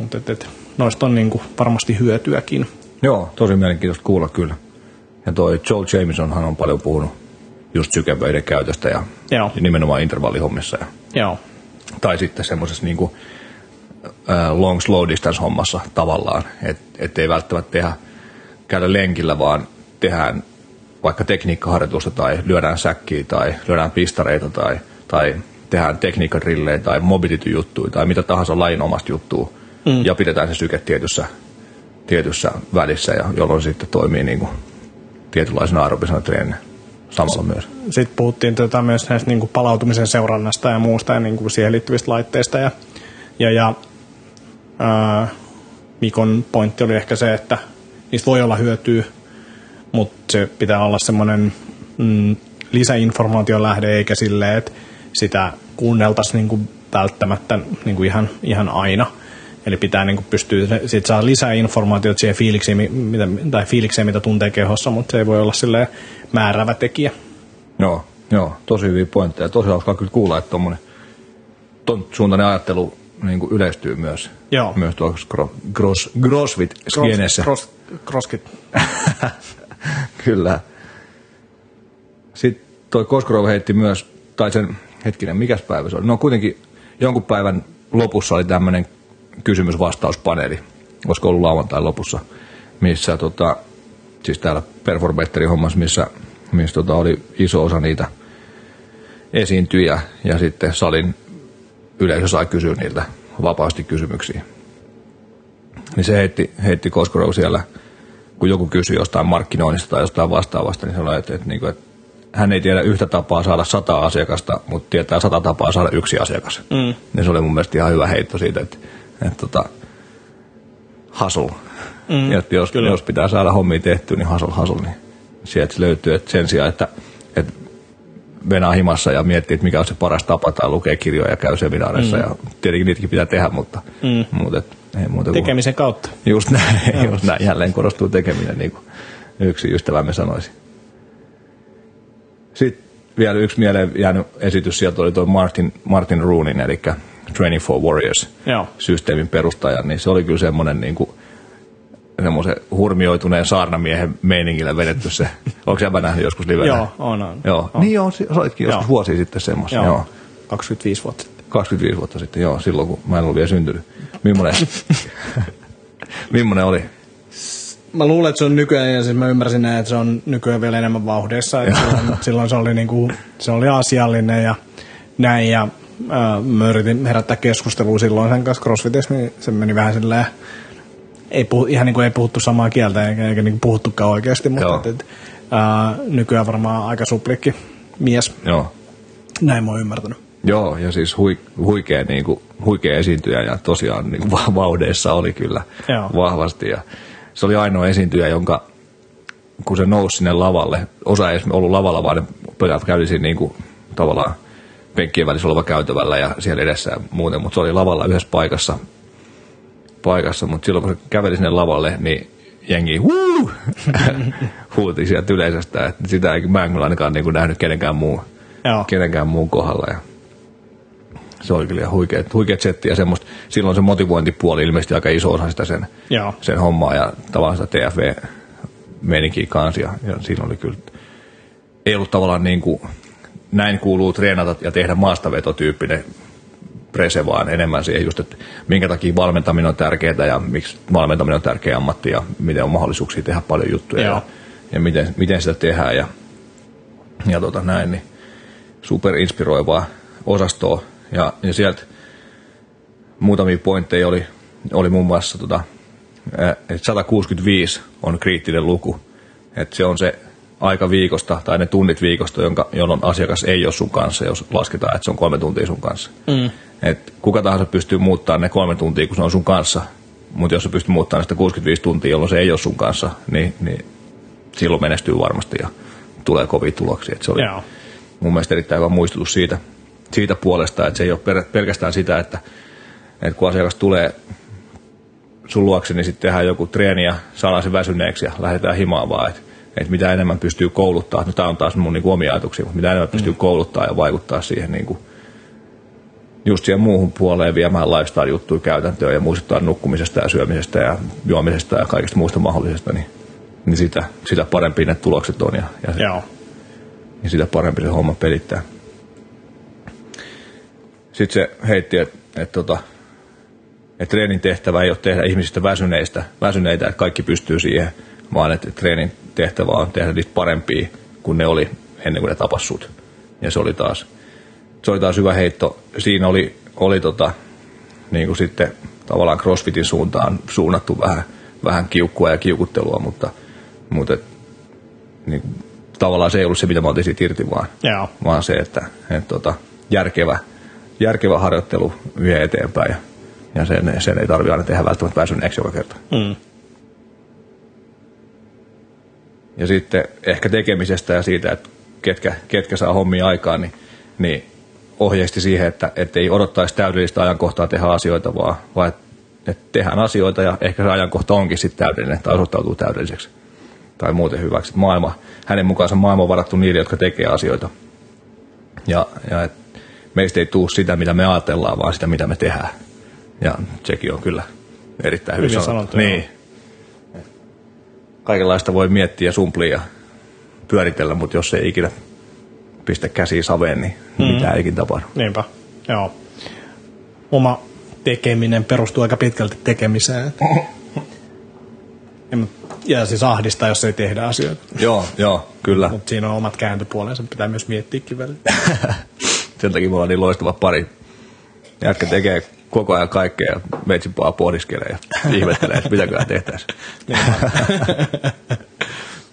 Mutta et, et, noista on niin kuin varmasti hyötyäkin. Joo, tosi mielenkiintoista kuulla kyllä. Ja toi Joel Jamesonhan on paljon puhunut just sykevöiden käytöstä ja, Joo. ja nimenomaan intervallihommissa. Ja, Joo. Tai sitten semmoisessa niin kuin, long slow distance hommassa tavallaan, että ei välttämättä tehdä, käydä lenkillä, vaan tehdään vaikka tekniikkaharjoitusta tai lyödään säkkiä tai lyödään pistareita tai, tai tehdään tekniikkadrillejä tai mobility-juttuja tai mitä tahansa lajin omasta juttua mm. ja pidetään se syke tietyssä, tietyssä välissä, ja jolloin sitten toimii niin kuin tietynlaisena aerobisena treeninä samalla myös. Sitten puhuttiin tota myös näistä niin kuin palautumisen seurannasta ja muusta ja niin kuin siihen liittyvistä laitteista. Ja, ja, ja ää, Mikon pointti oli ehkä se, että niistä voi olla hyötyä, mutta se pitää olla semmoinen mm, lisäinformaation lähde, eikä silleen, että sitä kuunneltaisiin niin kuin välttämättä niin kuin ihan, ihan aina – Eli pitää niin pystyä, sit saa lisää informaatiota siihen fiilikseen, mitä, tai fiilikseen, mitä tuntee kehossa, mutta se ei voi olla silleen määrävä tekijä. Joo, joo tosi hyviä pointteja. Tosi hauskaa kyllä kuulla, että tuommoinen ton suuntainen ajattelu niin kuin yleistyy myös, Joo. myös tuossa cross, CrossFit-skenessä. Cross, crossfit. Kyllä. Sitten toi Koskorov heitti myös, tai sen hetkinen, mikäs päivä se oli? No kuitenkin jonkun päivän lopussa oli tämmöinen kysymys-vastauspaneeli, olisiko ollut lauantain lopussa, missä tota, siis täällä Performetterin hommassa, missä, missä tota, oli iso osa niitä esiintyjä ja sitten salin yleisö sai kysyä niiltä vapaasti kysymyksiä. Niin se heitti, heitti Koskorov siellä, kun joku kysyi jostain markkinoinnista tai jostain vastaavasta, niin sanoi, että, että, että, että hän ei tiedä yhtä tapaa saada sata asiakasta, mutta tietää sata tapaa saada yksi asiakas. Mm. Niin se oli mun mielestä ihan hyvä heitto siitä, että että tota, hustle. Mm, että jos, jos pitää saada hommia tehtyä, niin hustle, hustle, niin sieltä löytyy, että sen sijaan, että, että venaa himassa ja miettii, että mikä on se paras tapa tai lukee kirjoja ja käy seminaareissa. Mm. Ja tietenkin niitäkin pitää tehdä, mutta, mm. mutta et, ei muuta kuin, Tekemisen kautta. Just näin, just näin. Jälleen korostuu tekeminen, niin kuin yksi ystävämme sanoisi. Sitten vielä yksi mieleen jäänyt esitys sieltä oli tuo Martin, Martin Roonin, eli Training for Warriors-systeemin perustaja, niin se oli kyllä semmoinen niin kuin, semmoisen hurmioituneen saarnamiehen meiningillä vedetty se. Onko sä nähnyt joskus livenä? Joo, on, on. Joo. On. Niin joo, soitkin joskus joo. vuosi sitten semmoista. Joo. joo. 25 vuotta sitten. 25 vuotta sitten, joo, silloin kun mä en ollut vielä syntynyt. Millainen, millainen oli? Mä luulen, että se on nykyään, ja siis mä ymmärsin näin, että se on nykyään vielä enemmän vauhdissa. Että silloin, silloin, se oli, niinku, se oli asiallinen ja näin, ja äh, mä yritin herättää keskustelua silloin sen kanssa CrossFitissa, niin se meni vähän silleen, ei puhu, ihan niin kuin ei puhuttu samaa kieltä, eikä, eikä niin puhuttukaan oikeasti, mutta et, et, äh, nykyään varmaan aika suplikki mies. Joo. Näin mä oon ymmärtänyt. Joo, ja siis hui, huikea, niin kuin, huikea esiintyjä ja tosiaan niin kuin, vaudeissa oli kyllä Joo. vahvasti. Ja se oli ainoa esiintyjä, jonka kun se nousi sinne lavalle, osa ei ollut lavalla, vaan ne pojat kävi siinä niin kuin, tavallaan penkkien välissä oleva käytävällä ja siellä edessä ja muuten, mutta se oli lavalla yhdessä paikassa, paikassa mutta silloin kun se käveli sinne lavalle, niin jengi huu, huuti sieltä yleisöstä, että sitä ei mä en kyllä ainakaan niin kuin nähnyt kenenkään muun, kenenkään muun kohdalla. Ja se oli kyllä huikea, huikea setti ja semmoista, silloin se motivointipuoli ilmeisesti aika iso osa sitä sen, Joo. sen hommaa ja tavallaan sitä TFV meininkiä kanssa ja, ja siinä oli kyllä, ei ollut tavallaan niin kuin, näin kuuluu treenata ja tehdä maastavetotyyppinen prese, vaan enemmän siihen just, että minkä takia valmentaminen on tärkeää ja miksi valmentaminen on tärkeä ammatti ja miten on mahdollisuuksia tehdä paljon juttuja Joo. ja, ja miten, miten sitä tehdään ja, ja tota näin, niin super inspiroivaa osastoa ja, ja sieltä muutamia pointteja oli, oli muun muassa, tota, että 165 on kriittinen luku. Että se on se aika viikosta tai ne tunnit viikosta, jonka, jolloin asiakas ei ole sun kanssa, jos lasketaan, että se on kolme tuntia sun kanssa. Mm. Et kuka tahansa pystyy muuttamaan ne kolme tuntia, kun se on sun kanssa, mutta jos se pystyy muuttamaan sitä 65 tuntia, jolloin se ei ole sun kanssa, niin, niin silloin menestyy varmasti ja tulee kovia tuloksia. Et se oli Joo. mun mielestä erittäin hyvä muistutus siitä, siitä puolesta, että se ei ole pelkästään sitä, että, että kun asiakas tulee sun luokse, niin sitten tehdään joku treeni ja saadaan se väsyneeksi ja lähdetään himaan vaan, että, että mitä enemmän pystyy kouluttaa, no tämä on taas mun niin kuin omia ajatuksia, mutta mitä enemmän mm. pystyy kouluttaa ja vaikuttaa siihen niin kuin, just siihen muuhun puoleen viemään lifestyle-juttuja käytäntöön ja muistuttaa nukkumisesta ja syömisestä ja juomisesta ja kaikista muista mahdollisesta, niin, niin sitä, sitä parempi ne tulokset on ja, ja, Joo. ja sitä parempi se homma pelittää. Sitten se heitti, että et, tota, et treenin tehtävä ei ole tehdä ihmisistä väsyneistä, väsyneitä, että kaikki pystyy siihen, vaan että treenin tehtävä on tehdä niistä parempia kuin ne oli ennen kuin ne tapassut. Ja se oli taas, se oli taas hyvä heitto. Siinä oli, oli tota, niin kuin sitten tavallaan crossfitin suuntaan suunnattu vähän, vähän kiukkua ja kiukuttelua, mutta, mutta et, niin, tavallaan se ei ollut se, mitä mä otin siitä irti, vaan, Joo. vaan se, että et, tota, järkevä – järkevä harjoittelu vie eteenpäin ja, ja sen, sen ei tarvitse aina tehdä välttämättä väsyneeksi joka kerta. Mm. Ja sitten ehkä tekemisestä ja siitä, että ketkä, ketkä saa hommia aikaan, niin, niin ohjeisti siihen, että, että ei odottaisi täydellistä ajankohtaa tehdä asioita, vaan, vaan että, tehdään asioita ja ehkä se ajankohta onkin sitten täydellinen tai osoittautuu täydelliseksi tai muuten hyväksi. Maailma, hänen mukaansa maailma on varattu niille, jotka tekee asioita. Ja, ja et meistä ei tule sitä, mitä me ajatellaan, vaan sitä, mitä me tehdään. Ja sekin on kyllä erittäin hyvin, hyvin sanottu. Niin. Kaikenlaista voi miettiä sumplia ja pyöritellä, mutta jos ei ikinä pistä käsiä saveen, niin mm. mitään ei ikinä tapahdu. Niinpä, joo. Oma tekeminen perustuu aika pitkälti tekemiseen. ja siis ahdistaa, jos ei tehdä asioita. Joo, joo, kyllä. Mutta siinä on omat kääntöpuolensa, pitää myös miettiäkin välillä. sen takia mulla on niin loistava pari. Jätkä tekee koko ajan kaikkea ja meitsi vaan pohdiskelee ja ihmettelee, että mitäköhän tehtäisiin.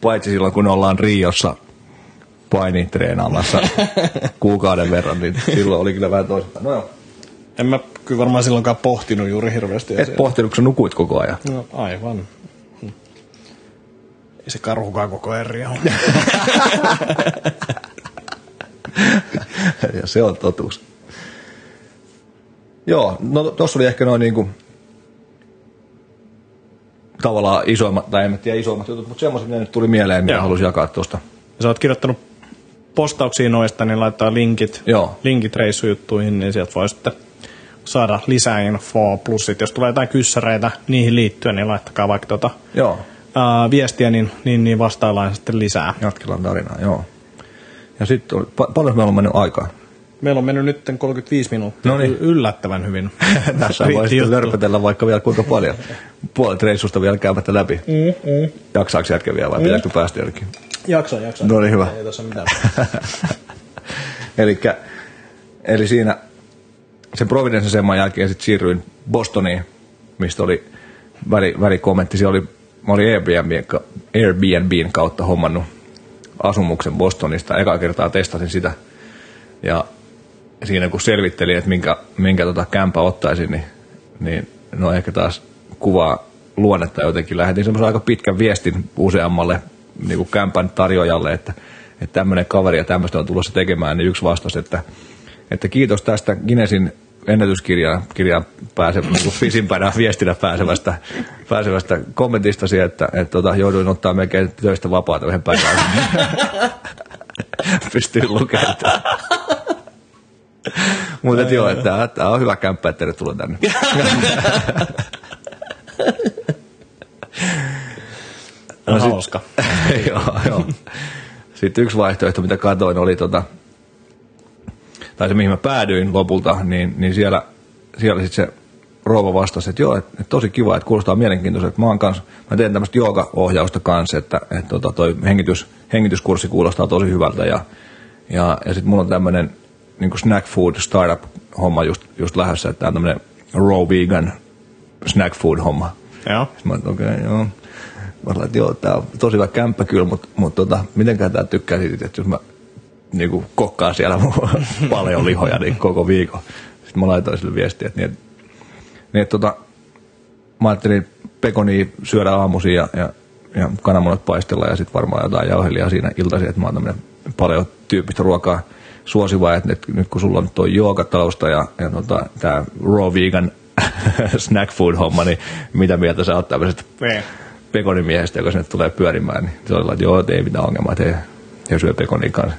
Paitsi silloin, kun ollaan Riossa painitreenaamassa kuukauden verran, niin silloin oli kyllä vähän toista. No joo. En mä kyllä varmaan silloinkaan pohtinut juuri hirveästi. Et pohtinut, kun sä nukuit koko ajan. No aivan. Ei se karhukaan koko ajan ja se on totuus. Joo, no tuossa oli ehkä noin niinku tavallaan isoimmat, tai en tiedä isoimmat jutut, mutta semmoiset, mitä nyt tuli mieleen, mitä halusin jakaa tuosta. Ja sä oot kirjoittanut postauksia noista, niin laittaa linkit, Joo. linkit reissujuttuihin, niin sieltä voi sitten saada lisää infoa. Plus sit, jos tulee jotain kyssäreitä niihin liittyen, niin laittakaa vaikka tota, Joo, ää, viestiä, niin, niin, niin vastaillaan sitten lisää. jatkellaan tarinaa, joo. Ja sitten, pa- paljon meillä on mennyt aikaa. Meillä on mennyt nyt 35 minuuttia. Noniin. Y- Yllättävän hyvin. Tässä voi lörpötellä vaikka vielä kuinka paljon. Puolet reissusta vielä käymättä läpi. Mm, mm. Jaksaako jätkä vielä vai pitääkö päästä jonnekin? Jaksa, jaksa. No niin, hyvä. Ei tässä mitään. Elikkä, eli siinä sen Providencen semman jälkeen sitten siirryin Bostoniin, mistä oli väli, välikommentti. Siellä oli, mä olin Airbnbin, Airbnbin kautta hommannut asumuksen Bostonista. Eka kertaa testasin sitä. Ja siinä kun selvittelin, että minkä, minkä tota kämpä ottaisin, niin, niin no ehkä taas kuvaa luonnetta jotenkin. Lähetin semmoisen aika pitkän viestin useammalle niin kuin kämpän tarjoajalle, että, että tämmöinen kaveri ja tämmöistä on tulossa tekemään, niin yksi vastasi, että, että kiitos tästä Guinnessin ennätyskirjaan kirjaan pääse, niin pisimpänä viestinä pääsevästä, pääsevästä kommentistasi, että, että tota, jouduin ottaa melkein töistä vapaata yhden päivän. Pystyy lukemaan. Mutta joo, että tämä on hyvä kämppä, että tervetuloa tänne. On sit- hauska. joo, joo. Sitten yksi vaihtoehto, mitä katsoin, oli tota, tai se mihin mä päädyin lopulta, niin, niin siellä, siellä sitten se rouva vastasi, että joo, että, että tosi kiva, että kuulostaa mielenkiintoiselta. Mä, oon kans, mä teen tämmöistä jooga-ohjausta kanssa, että, että tota, toi hengitys, hengityskurssi kuulostaa tosi hyvältä ja, ja, ja sitten mulla on tämmöinen niin snack food startup homma just, just lähdössä, että tämä on tämmöinen raw vegan snack food homma. Joo. Sitten mä okei, okay, joo. Mä sanoin, että joo, tää on tosi hyvä kämppä kyllä, mutta, mutta tota, mitenkään tää tykkää siitä, että jos mä niinku kokkaan siellä paljon lihoja niin koko viikon. Sitten mä laitoin sille viestiä, että niin, että, niin, että tota, mä ajattelin pekonia syödä aamuisin ja, ja, ja kananmunat paistella ja sitten varmaan jotain jauhelia siinä iltaisin, että mä oon tämmönen paljon tyyppistä ruokaa suosiva, että nyt, nyt kun sulla on toi joogatausta ja, ja tota, tää raw vegan snack food homma, niin mitä mieltä sä oot tämmöisestä pekonimiehestä, joka sinne tulee pyörimään, niin se oli että joo, ei mitään ongelmaa, että he syö pekonin kanssa,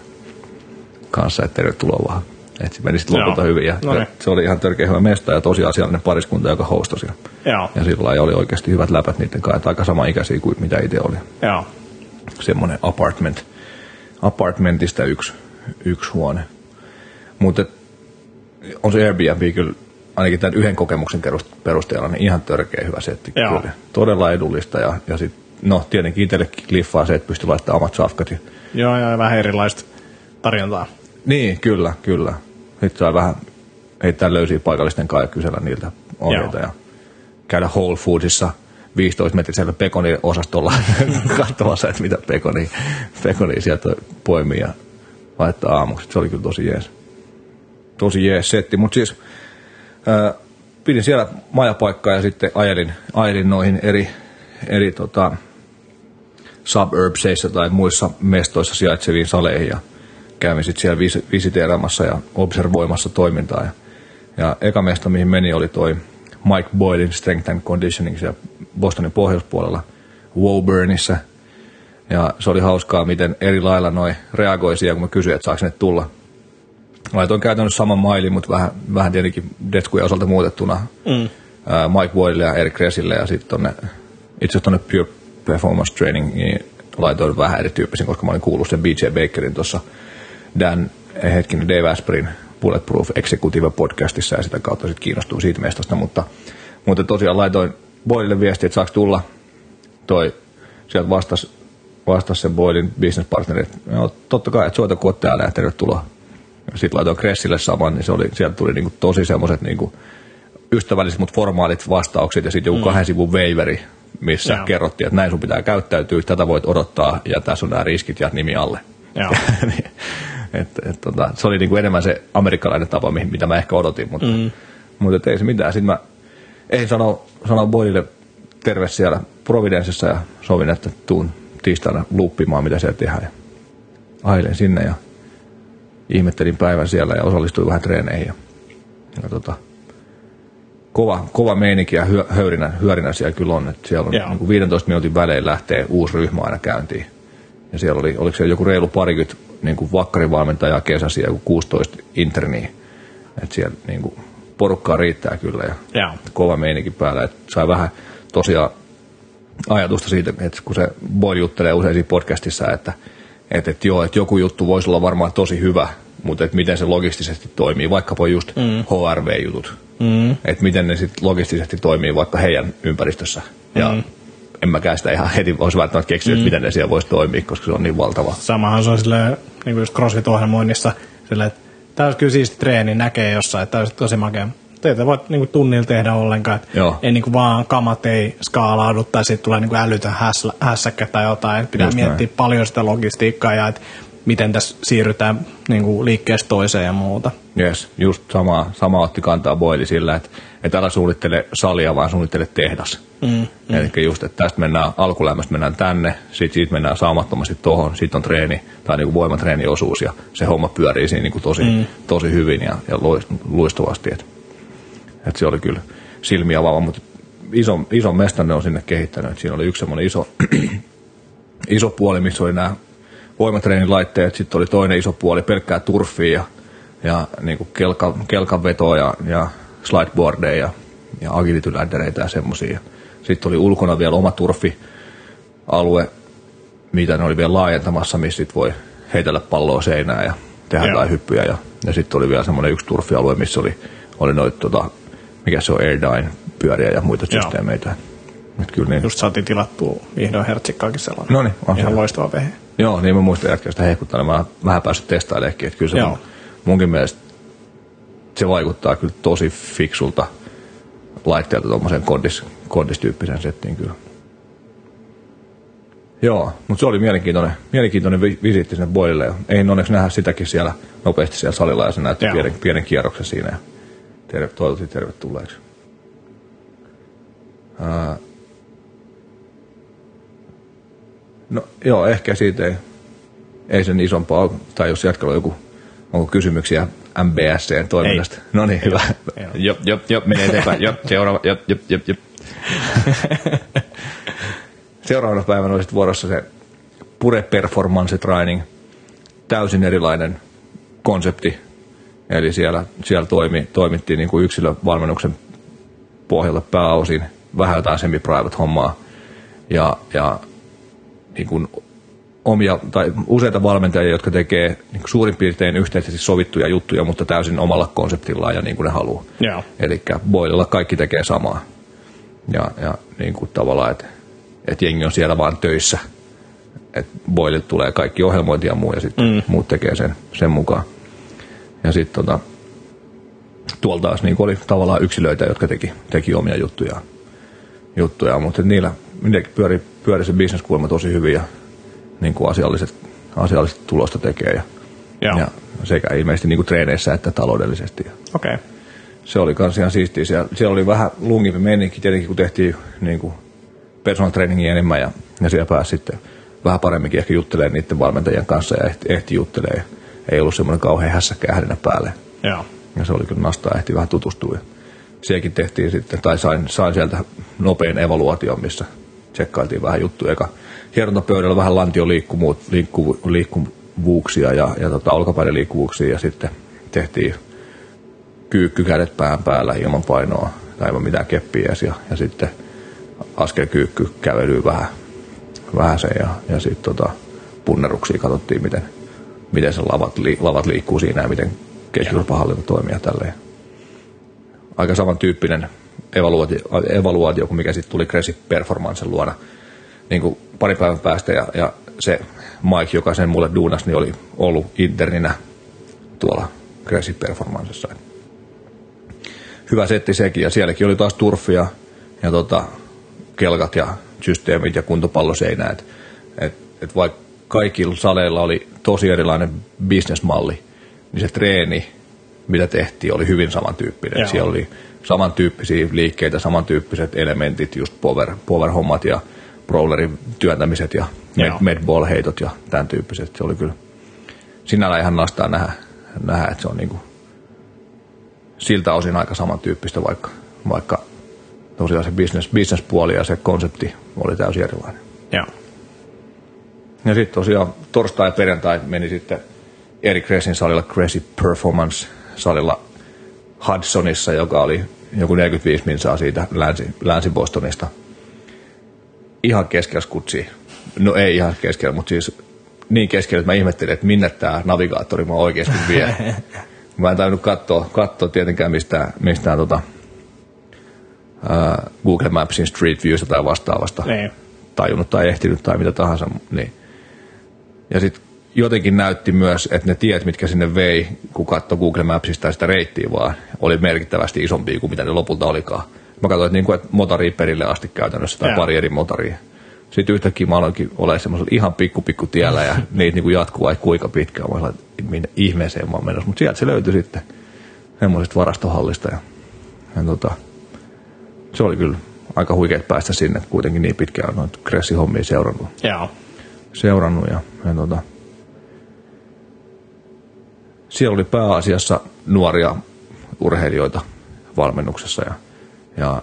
kanssa että tervetuloa vaan. Että se meni sitten lopulta hyvin ja, No niin. ja se oli ihan törkeä hyvä mesta ja tosi asiallinen pariskunta, joka hostasi. Ja, Joo. ja sillä lailla oli oikeasti hyvät läpät niiden kanssa, aika sama ikäisiä kuin mitä itse oli. Joo. Semmoinen apartment, apartmentista yksi, yksi huone. Mutta on se Airbnb kyllä ainakin tämän yhden kokemuksen perust- perusteella niin ihan törkeä hyvä setti. Joo. Kyllä. Todella edullista ja, ja sit, no tietenkin itsellekin liffaa se, että pystyy laittamaan omat safkat. Ja, Joo, ja vähän erilaista tarjontaa. niin, kyllä, kyllä. Sitten saa vähän heittää löysiä paikallisten kanssa ja kysellä niiltä ohjeita Joo. ja käydä Whole Foodsissa 15 metrisellä pekoniosastolla katsomassa, että mitä pekonia, pekonia sieltä poimii ja laittaa aamuksi. Se oli kyllä tosi jees. Tosi jees setti, mutta siis ää, pidin siellä majapaikkaa ja sitten ajelin, ajelin noihin eri, eri tota, suburbseissa tai muissa mestoissa sijaitseviin saleihin ja kävin sitten siellä vis- visiteeraamassa ja observoimassa toimintaa. Ja, ja eka mesta, mihin meni, oli toi Mike Boydin Strength and Conditioning siellä Bostonin pohjoispuolella Woburnissa. Ja se oli hauskaa, miten eri lailla noi reagoi siihen, kun mä kysyin, että saako sinne tulla. Laitoin käytännössä saman mailin, mutta vähän, vähän tietenkin Detskujen osalta muutettuna mm. Mike Boydille ja Eric Resille ja sitten tonne, itse asiassa tonne Pure Performance Trainingiin laitoin vähän erityyppisen, koska mä olin kuullut sen BJ Bakerin tuossa Dan, hetkinen, Dave Asperin Bulletproof Executive podcastissa ja sitä kautta sitten kiinnostuin siitä mestasta, mutta, mutta tosiaan laitoin Boydille viesti, että saako tulla toi, sieltä vastasi vastas sen Boydin businesspartneri, että no, totta kai, että soita kun oot täällä ja tervetuloa. Sitten laitoin Cressille saman, niin se oli, sieltä tuli niinku tosi semmoiset niinku ystävälliset, mutta formaalit vastaukset ja sitten joku mm. kahden sivun veiveri, missä Joo. kerrottiin, että näin sun pitää käyttäytyä, tätä voit odottaa ja tässä on nämä riskit ja nimi alle. Joo. Niin, et, et, tota, se oli niinku enemmän se amerikkalainen tapa, mihin- mitä mä ehkä odotin, mutta, mm. mutta et ei se mitään. Sitten mä ei sano, sano Boydille terve siellä Providencessa ja sovin, että tuun tiistaina luppimaan, mitä siellä tehdään. Ja ailen sinne ja ihmettelin päivän siellä ja osallistuin vähän treeneihin. Ja, ja tota, kova, kova meininki ja hyö, höyrinä, hyörinä siellä kyllä on. Että siellä on Joo. niin kuin 15 minuutin välein lähtee uusi ryhmä aina käyntiin. Ja siellä oli, oliko siellä joku reilu parikymmentä niin kuin vakkarivalmentajaa kesäsi ja joku 16 interniä. Että siellä niin kuin, porukkaa riittää kyllä ja Joo. kova meininki päällä. Et sai vähän tosiaan ajatusta siitä, että kun se Boy juttelee usein siinä podcastissa, että, että, että joo, että joku juttu voisi olla varmaan tosi hyvä, mutta että miten se logistisesti toimii, vaikkapa just mm. HRV-jutut, mm. että miten ne sitten logistisesti toimii vaikka heidän ympäristössä. Ja Mm. en mäkään sitä ihan heti olisi välttämättä keksinyt, mm. miten ne siellä voisi toimia, koska se on niin valtava. Samahan se on silleen, niin kuin just CrossFit-ohjelmoinnissa, silleen, että tämä olisi kyllä siisti treeni, näkee jossain, että tämä olisi tosi makea. Te ette voi niin kuin tunnilla tehdä ollenkaan, että Joo. ei niin kuin vaan kamat ei skaalaudu tai sitten tulee niin kuin älytön häs- hässäkkä tai jotain, että pitää Just miettiä näin. paljon sitä logistiikkaa ja että miten tässä siirrytään niin kuin liikkeestä toiseen ja muuta. Yes, just sama, sama otti kantaa Boili sillä, että et älä suunnittele salia, vaan suunnittele tehdas. Mm, mm. Eli just, että tästä mennään alkulämmöstä mennään tänne, sitten siitä mennään saamattomasti tohon, sitten on treeni tai niinku voimatreeniosuus ja se homma pyörii siinä niinku tosi, mm. tosi hyvin ja, ja luistavasti. Että et se oli kyllä silmiä avaava, mutta iso, iso mesta ne on sinne kehittänyt. Et siinä oli yksi semmoinen iso, iso puoli, missä oli nämä voimatreenilaitteet, sitten oli toinen iso puoli, pelkkää turfia ja, ja niin kuin kelka, kelkanvetoa ja, ja slideboardeja ja, ja agility-läddereitä ja semmoisia. Sitten oli ulkona vielä oma turfialue, mitä ne oli vielä laajentamassa, missä sit voi heitellä palloa seinään ja tehdä jotain hyppyjä. Ja, ja sitten oli vielä semmoinen yksi turfialue, missä oli, oli noita, tota, mikä se on, Airdyne pyöriä ja muita Joo. systeemeitä. Et kyllä niin, Just saatiin tilattua vihdoin hertsikkaakin sellainen. Noniin, on Ihan se. loistava vehe. Joo, niin mä muistan jätkästä sitä hehkuttaa. Mä oon vähän päässyt testailemaan, että kyllä se Joo. mun, munkin mielestä se vaikuttaa kyllä tosi fiksulta laitteelta tuommoiseen kondis, kondistyyppiseen settiin kyllä. Joo, mutta se oli mielenkiintoinen, mielenkiintoinen vi- visiitti sinne Boilille. Ei onneksi nähdä sitäkin siellä nopeasti siellä salilla ja se näytti Joo. pienen, pienen kierroksen siinä. Ja terve, toivotin tervetulleeksi. Ää, No joo, ehkä siitä ei, ei sen isompaa. Tai jos jatkalla on joku, onko kysymyksiä MBSCn toiminnasta? Ei. No niin, hyvä. Jop, jop, jop, menee eteenpäin. Jop, seuraava, jop, jop, jop, jop. Seuraavana päivänä oli vuorossa se Pure Performance Training. Täysin erilainen konsepti. Eli siellä, siellä toimi, toimittiin niin kuin yksilövalmennuksen pohjalta pääosin. Vähän jotain semi-private hommaa. Ja, ja niin kuin omia tai useita valmentajia, jotka tekee niin kuin suurin piirtein yhteisesti sovittuja juttuja, mutta täysin omalla konseptillaan ja niin kuin ne haluaa. Joo. Eli Boililla kaikki tekee samaa. Ja, ja niin kuin tavallaan, että et jengi on siellä vaan töissä. Että Boililta tulee kaikki ohjelmointi ja muu, ja sitten mm. muut tekee sen, sen mukaan. Ja sitten tota, tuolla taas niin oli tavallaan yksilöitä, jotka teki, teki omia juttujaan. juttuja mutta niillä pyöri, pyöri se bisneskulma tosi hyvin ja niin kuin asialliset, asialliset tulosta tekee. Ja, Joo. ja sekä ilmeisesti niin kuin treeneissä että taloudellisesti. Okei. Okay. se oli kans ihan siistiä. Siellä, siellä oli vähän lungimpi meininki tietenkin, kun tehtiin niin kuin personal trainingia enemmän ja, ja siellä pääsi sitten vähän paremminkin ehkä juttelemaan niiden valmentajien kanssa ja ehti, ehti juttelemaan. Ei ollut semmoinen kauhean hässäkkä härinä päälle. Joo. Ja se oli kyllä nastaa, ehti vähän tutustua. Ja sielläkin tehtiin sitten, tai sain, sain sieltä nopean evaluation, missä tsekkailtiin vähän juttuja. Eka hierontapöydällä vähän lantion liikku, liikkuvuuksia ja, ja tota, olkapäiden liikkuvuuksia ja sitten tehtiin kyykky kädet pään päällä ilman painoa tai ilman mitään keppiä edes, ja, ja sitten askel kyykky kävelyy vähän, vähän sen ja, ja sitten tota, punneruksia katsottiin, miten, miten se lavat, li, lavat liikkuu siinä ja miten keskiturpahallinta toimii ja tälleen. Aika samantyyppinen evaluaatio, evaluaatio kuin mikä sitten tuli Crazy Performancen luona niin kuin pari päivän päästä ja, ja se Mike, joka sen mulle duunasi, niin oli ollut interninä tuolla Crazy Performancessa. Hyvä setti sekin ja sielläkin oli taas turfia ja tota, kelkat ja systeemit ja kuntopalloseinä. Et, et, et vaikka kaikilla saleilla oli tosi erilainen bisnesmalli, niin se treeni, mitä tehtiin, oli hyvin samantyyppinen. Joo. Siellä oli samantyyppisiä liikkeitä, samantyyppiset elementit, just power, power-hommat ja brawlerin työntämiset ja med, medball-heitot ja tämän tyyppiset. Se oli kyllä sinällään ihan nastaa nähdä, nähdä, että se on niin kuin siltä osin aika samantyyppistä, vaikka, vaikka tosiaan se business, business-puoli ja se konsepti oli täysin erilainen. Joo. Ja sitten tosiaan torstai ja perjantai meni sitten Eric Cressin salilla, Cressy Performance salilla Hudsonissa, joka oli joku 45 minsaa siitä länsi, Länsi-Bostonista. Ihan keskellä skutsi. No ei ihan keskellä, mutta siis niin keskellä, että mä ihmettelin, että minne tämä navigaattori mä oikeasti vie. mä en tajunnut katsoa, katsoa tietenkään mistään, mistään tota, Google Mapsin Street Viewsta tai vastaavasta. Niin. Tajunnut tai ehtinyt tai mitä tahansa. Niin. Ja sitten jotenkin näytti myös, että ne tiet, mitkä sinne vei, kun katsoi Google Mapsista sitä reittiä vaan, oli merkittävästi isompia kuin mitä ne lopulta olikaan. Mä katsoin, että, niin kuin, että motoriin perille asti käytännössä tai pari eri motoria. Sitten yhtäkkiä mä aloinkin olla semmoisella ihan pikku pikku tiellä ja niitä niin kuin jatkuu vaikka kuinka pitkään. Mä olin, että minne ihmeeseen mä oon menossa. Mutta sieltä se löytyi sitten semmoisesta varastohallista. Ja, ja tota, se oli kyllä aika huikeet päästä sinne. Kuitenkin niin pitkään on noita Kressi-hommia seurannut. Joo. Seurannut ja, ja tota, siellä oli pääasiassa nuoria urheilijoita valmennuksessa ja, ja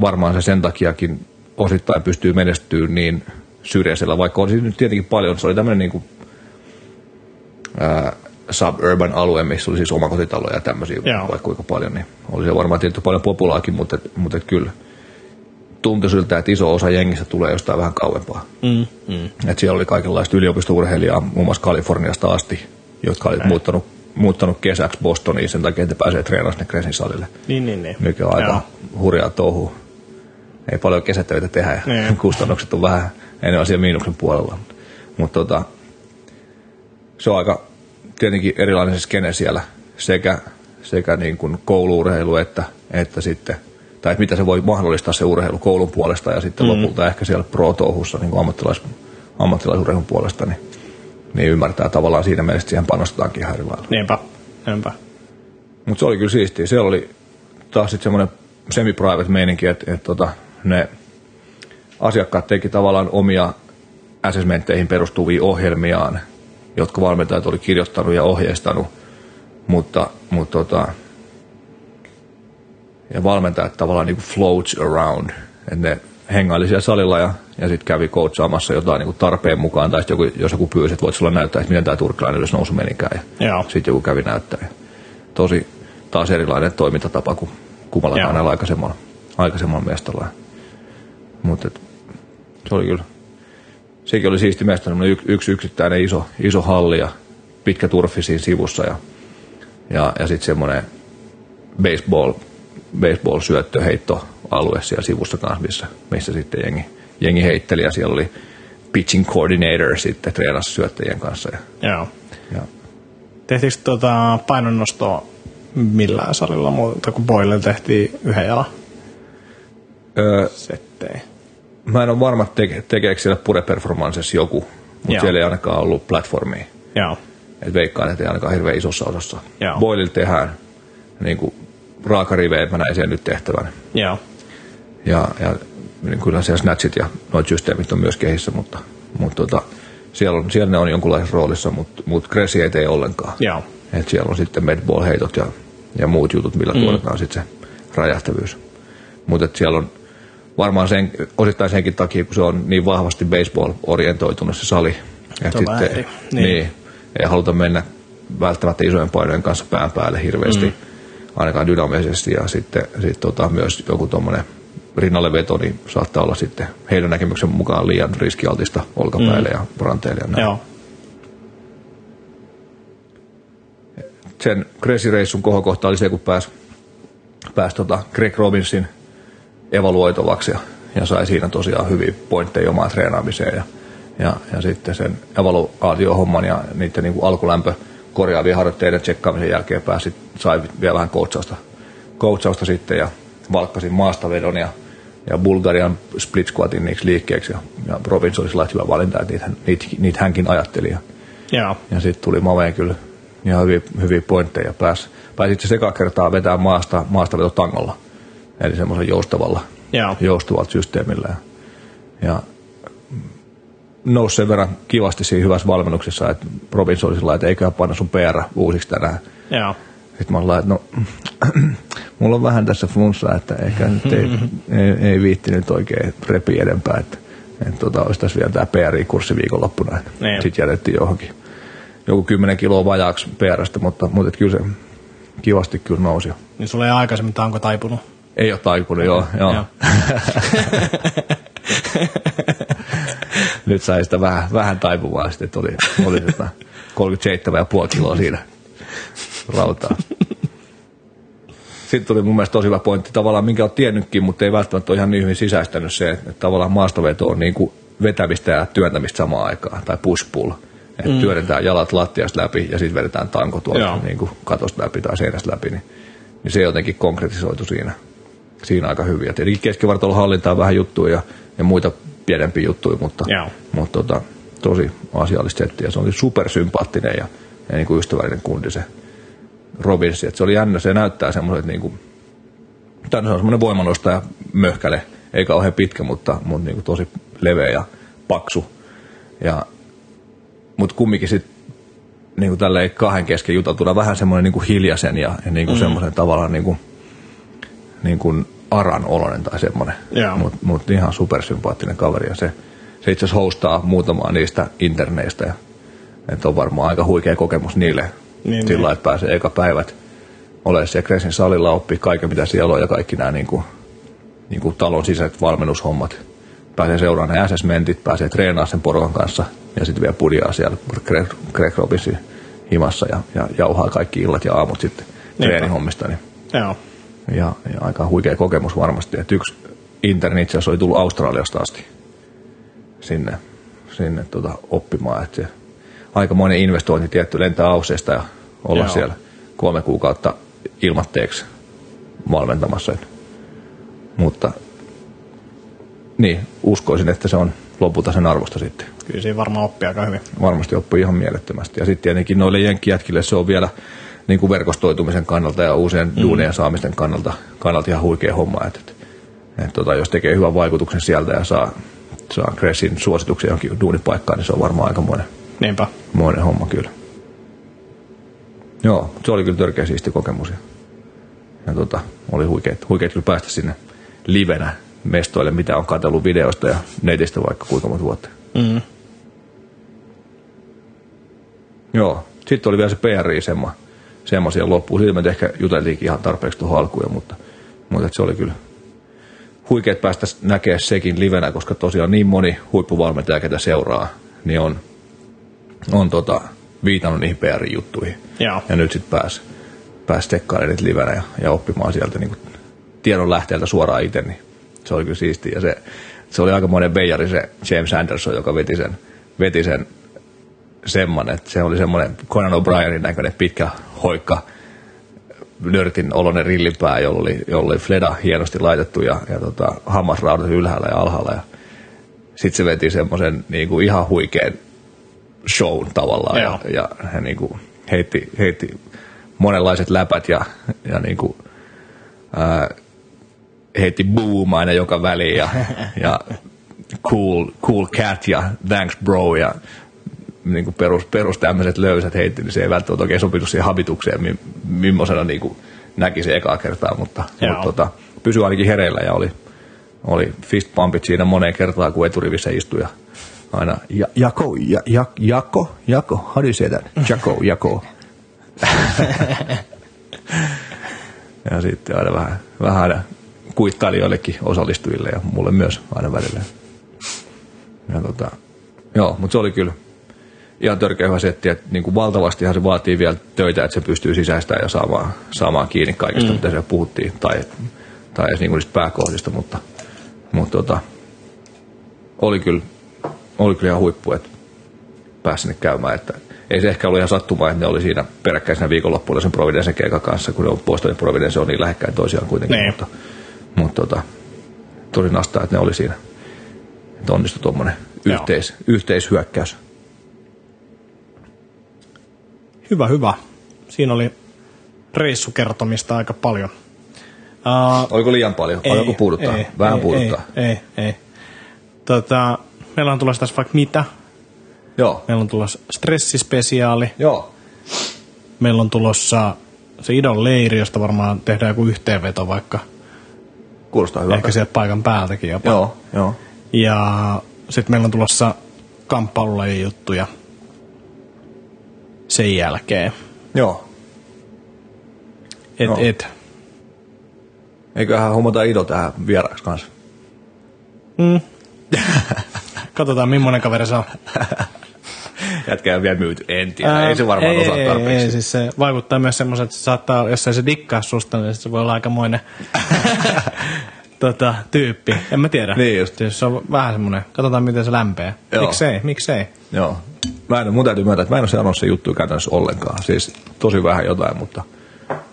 varmaan se sen takiakin osittain pystyy menestyä niin syrjäisellä, vaikka olisi nyt tietenkin paljon, se oli tämmöinen niin kuin, ää, suburban alue, missä oli siis omakotitaloja ja tämmöisiä Joo. vaikka kuinka paljon, niin oli se varmaan tietty paljon populaakin, mutta, mutta kyllä tuntui siltä, että iso osa jengistä tulee jostain vähän kauempaa. Mm, mm. Et siellä oli kaikenlaista yliopistourheilijaa, muun muassa Kaliforniasta asti, jotka olivat muuttanut, muuttanut kesäksi Bostoniin sen takia, että pääsee treenaamaan sinne Kresin salille. Niin, niin, niin. Mikä on aika Joo. hurjaa touhua. Ei paljon kesätöitä tehdä ja Niin. kustannukset on vähän enemmän siellä miinuksen puolella. Mutta tota, se on aika tietenkin erilainen se skene siellä sekä, sekä niin kuin kouluurheilu että, että sitten tai että mitä se voi mahdollistaa se urheilu koulun puolesta ja sitten mm. lopulta ehkä siellä pro-touhussa niin ammattilais, ammattilaisurheilun puolesta, niin, niin ymmärtää tavallaan siinä mielessä, että siihen panostetaankin ihan eri lailla. Niinpä. Niinpä. Mutta se oli kyllä siistiä. Siellä oli taas sitten semmoinen semi-private meininki, että, että tota, ne asiakkaat teki tavallaan omia assessmentteihin perustuvia ohjelmiaan, jotka valmentajat oli kirjoittanut ja ohjeistanut, mutta, mutta tota, ja valmentajat tavallaan niin kuin floats around, että ne hengaili siellä salilla ja, ja sitten kävi coachaamassa jotain niin kuin tarpeen mukaan, tai joku, jos joku pyysi, että voit sulla näyttää, että miten tämä turkkilainen ylös nousu menikään, ja sitten joku kävi näyttää. Ja tosi taas erilainen toimintatapa kuin kummallakaan näillä aikaisemmalla, aikaisemmalla mestalla. Mutta se oli kyllä, sekin oli siisti mesta, yksi, yksi yksittäinen iso, iso halli ja pitkä turfi siinä sivussa ja, ja, ja sitten semmoinen baseball, baseball syöttöheittoalue siellä sivussa kanssa, missä, missä sitten jengi, jengi heitteli ja siellä oli pitching coordinator sitten treenasi syöttäjien kanssa. Ja, Joo. ja Tehtiinkö tuota painonnostoa millään salilla muuta kuin Boille tehtiin yhden jalan öö, settejä? mä en ole varma, teke, tekeekö siellä Pure Performances joku, mutta siellä ei ainakaan ollut platformia. Joo. Et veikkaan, että ei ainakaan hirveän isossa osassa. Joo. Boililla tehdään niin kuin raakarivejä, mä näin siellä nyt tehtävän. Joo. Ja, ja niin kyllä siellä snatchit ja noit systeemit on myös kehissä, mutta, mutta tota, siellä, on, siellä ne on jonkunlaisessa roolissa, mutta, mutta Cressy ei tee ollenkaan. Joo. Et siellä on sitten medball-heitot ja, ja muut jutut, millä mm. tuotetaan sitten se räjähtävyys. Mutta siellä on varmaan sen, osittain senkin takia, kun se on niin vahvasti baseball-orientoitunut se sali. Et Se on vähän sitten, niin. Niin. niin. ei haluta mennä välttämättä isojen painojen kanssa pään päälle hirveästi, mm. Ainakaan dynaamisesti. Ja sitten sit tota, myös joku tuommoinen rinnalle veto, niin saattaa olla sitten heidän näkemyksen mukaan liian riskialtista olkapäille mm. ja ranteille. Ja näin. Joo. sen Crazy-reissun kohokohta oli se, kun pääsi pääs tota Greg Robinsin evaluoitavaksi ja, ja sai siinä tosiaan hyviä pointteja omaan treenaamiseen ja, ja, ja sitten sen evaluaatiohomman ja niiden niin kuin alkulämpö korjaavien harjoitteiden tsekkaamisen jälkeen pääsi, sai vielä vähän coachausta, coachausta sitten ja valkkasin maastavedon ja, ja Bulgarian split squatin niiksi liikkeeksi ja, ja oli sellainen hyvä valinta, että niitä, niitä, niitä hänkin ajatteli ja, Joo. ja sitten tuli Maveen kyllä ihan hyviä, hyviä pointteja. Pääsi, pääsi itse sekä kertaa vetää maasta, maastaveto tangolla, eli semmoisella joustavalla, Joo. joustavalla systeemillä. Ja, ja nousi sen verran kivasti siinä hyvässä valmennuksessa, että Robinson oli sillä että eiköhän panna sun PR uusiksi tänään. Joo. Sitten mä ollaan, että no, mulla on vähän tässä flunssaa, että ehkä nyt ei, ei, ei viitti nyt oikein repi edempää, että, että tota, olisi tässä vielä tämä PRI-kurssi viikonloppuna. Niin. Sitten jätettiin johonkin joku 10 kiloa vajaaksi PRstä, mutta, mutta et kyllä se kivasti kyllä nousi. Niin sulla ei aikaisemmin tanko taipunut. Ei ole taipunut, joo. joo. Joo. Nyt sai sitä vähän, vähän taipumaan sitten, että oli, oli sitä 37,5 kiloa siinä rautaa. Sitten tuli mun mielestä tosi hyvä pointti, tavallaan minkä olet tiennytkin, mutta ei välttämättä ole ihan niin hyvin sisäistänyt se, että tavallaan maastoveto on niin kuin vetämistä ja työntämistä samaan aikaan, tai push-pull. Että mm. työnnetään jalat lattiasta läpi ja sitten vedetään tanko tuolta niin kuin katosta läpi tai seinästä läpi, niin, niin se jotenkin konkretisoitu siinä, siinä aika hyvin. Ja tietenkin keskivartalon hallinta on vähän juttuja ja, ja muita pienempiä juttuja, mutta, Joo. mutta tota, tosi asiallista settiä. Se oli supersympaattinen ja, ja niin kuin ystävällinen kundi se Robinsi. Että se oli jännä, se näyttää semmoiset niin kuin, tai no se on semmoinen voimanostaja möhkäle, ei kauhean pitkä, mutta, mutta niin kuin tosi leveä ja paksu. Ja, mutta kumminkin sitten niin kuin tälleen kahden kesken juteltuna vähän semmoinen niin kuin hiljaisen ja, ja niin kuin mm. semmoisen tavallaan niin kuin, niin kuin aran oloinen tai semmoinen. Joo. Mutta mut ihan supersympaattinen kaveri ja se, se itse asiassa hostaa muutamaa niistä interneistä ja että on varmaan aika huikea kokemus niille Niin, sillä niin. että pääsee eka päivät olemaan siellä Kresin salilla oppii kaiken mitä siellä on ja kaikki nämä niin kuin, niin kuin talon sisäiset valmennushommat. Pääsee seuraamaan ne assessmentit, pääsee treenaamaan sen porukan kanssa ja sitten vielä pudiaa siellä Greg, Greg Robinsin himassa ja, ja jauhaa kaikki illat ja aamut sitten Niinpä. treenihommista. Niin Joo. Ja, ja aika huikea kokemus varmasti. Et yksi interni itse asiassa oli tullut Australiasta asti sinne, sinne tota, oppimaan. Et se, aikamoinen investointi tietty lentää Auseesta ja olla Joo. Siellä kolme kuukautta ilmatteeksi valmentamassa. Mutta niin, uskoisin, että se on lopulta sen arvosta sitten. Kyllä siinä varmaan oppii aika hyvin. Varmasti oppii ihan mielettömästi. Ja sitten tietenkin noille jenkkijätkille se on vielä niin kuin verkostoitumisen kannalta ja uusien mm. duunien saamisten kannalta, kannalta ihan huikea homma. Että, että, että tota, jos tekee hyvän vaikutuksen sieltä ja saa, saa Cressin suosituksia johonkin duunipaikkaan, niin se on varmaan aikamoinen Niinpä. moinen homma kyllä. Joo, se oli kyllä törkeä siisti kokemus. Ja, ja tota, oli huikeet, huikeet kyllä päästä sinne livenä mestoille, mitä on katsellut videoista ja netistä vaikka kuinka monta vuotta. Mm. Joo, sitten oli vielä se PRI semmo, semmoisia loppuun. Siitä me ehkä juteltiinkin ihan tarpeeksi tuohon alkuun, mutta, mutta se oli kyllä huikeet päästä näkemään sekin livenä, koska tosiaan niin moni huippuvalmentaja, ketä seuraa, niin on, on tota, viitannut niihin PR-juttuihin. Joo. Ja nyt sitten pääsi pääs tekkailemaan niitä livenä ja, ja oppimaan sieltä niin tiedon lähteeltä suoraan itse, niin se oli kyllä siistiä. Ja se, se oli aikamoinen beijari se James Anderson, joka veti sen, veti sen semmoinen, että se oli semmoinen Conan O'Brienin näköinen pitkä hoikka, nörtin oloinen rillipää, jolla oli, jolla oli fleda hienosti laitettu ja, ja tota, hammasraudat ylhäällä ja alhaalla. Ja sitten se veti semmoisen niin kuin ihan huikean shown tavallaan Joo. ja, ja hän niin kuin heitti, heitti monenlaiset läpät ja, ja niin kuin, ää, heitti boom aina joka väliin ja, ja cool, cool cat ja thanks bro ja niin kuin perus, perus tämmöiset löysät heitti, niin se ei välttämättä oikein sopinut siihen habitukseen, mi, millaisena niin kuin näki se ekaa kertaa, mutta, mutta tota, pysyi ainakin hereillä ja oli, oli fist pumpit siinä moneen kertaan, kun eturivissä istui ja aina ja, jako, ja, ja, jako, jako, how do you say that? Jako, jako. ja sitten aina vähän, vähän aina kuittaili joillekin osallistujille ja mulle myös aina välillä. Ja tota, joo, mutta se oli kyllä ihan törkeä hyvä setti, että niin kuin valtavastihan se vaatii vielä töitä, että se pystyy sisäistämään ja saamaan, saamaan kiinni kaikesta, mm. mitä siellä puhuttiin, tai, tai edes niin kuin niistä pääkohdista, mutta, mutta tota, oli kyllä, oli kyllä ihan huippu, että pääsi sinne käymään, että ei se ehkä ollut ihan sattumaa, että ne oli siinä peräkkäisenä viikonloppuilla sen Providencen keikan kanssa, kun ne on Boston ja Providence on niin lähekkäin toisiaan kuitenkin, Niin. mutta, mutta tota, tosi nastaa, että ne oli siinä, että onnistui tuommoinen yhteis, yhteishyökkäys. Hyvä, hyvä. Siinä oli reissukertomista aika paljon. Uh, Oliko liian paljon? Paljonko puuduttaa? Ei, Vähän ei, puuduttaa. Ei, ei, ei. Tota, meillä on tulossa tässä vaikka mitä. Joo. Meillä on tulossa stressispesiaali. Joo. Meillä on tulossa se idon leiri, josta varmaan tehdään joku yhteenveto vaikka. Kuulostaa hyvältä. Ehkä sieltä paikan päältäkin jopa. Joo, joo. Ja sitten meillä on tulossa kamppailulajien juttuja sen jälkeen. Joo. Et, Joo. et. Eiköhän hommata Ido tähän vieraaksi kanssa. Katsotaan, millainen kaveri se on. Jätkä on vielä myyty, en tiedä. ei se varmaan ei, osaa tarpeeksi. Ei, siis se vaikuttaa myös semmoiset, että se saattaa, jos ei se dikkaa susta, niin se voi olla aikamoinen tota, tyyppi. En mä tiedä. Niin just. Siis se on vähän semmoinen, katsotaan miten se lämpee. Joo. Miksei, miksei. Joo. Mä en, mun täytyy myöntää, että mä en ole seurannut se juttu käytännössä ollenkaan. Siis tosi vähän jotain, mutta,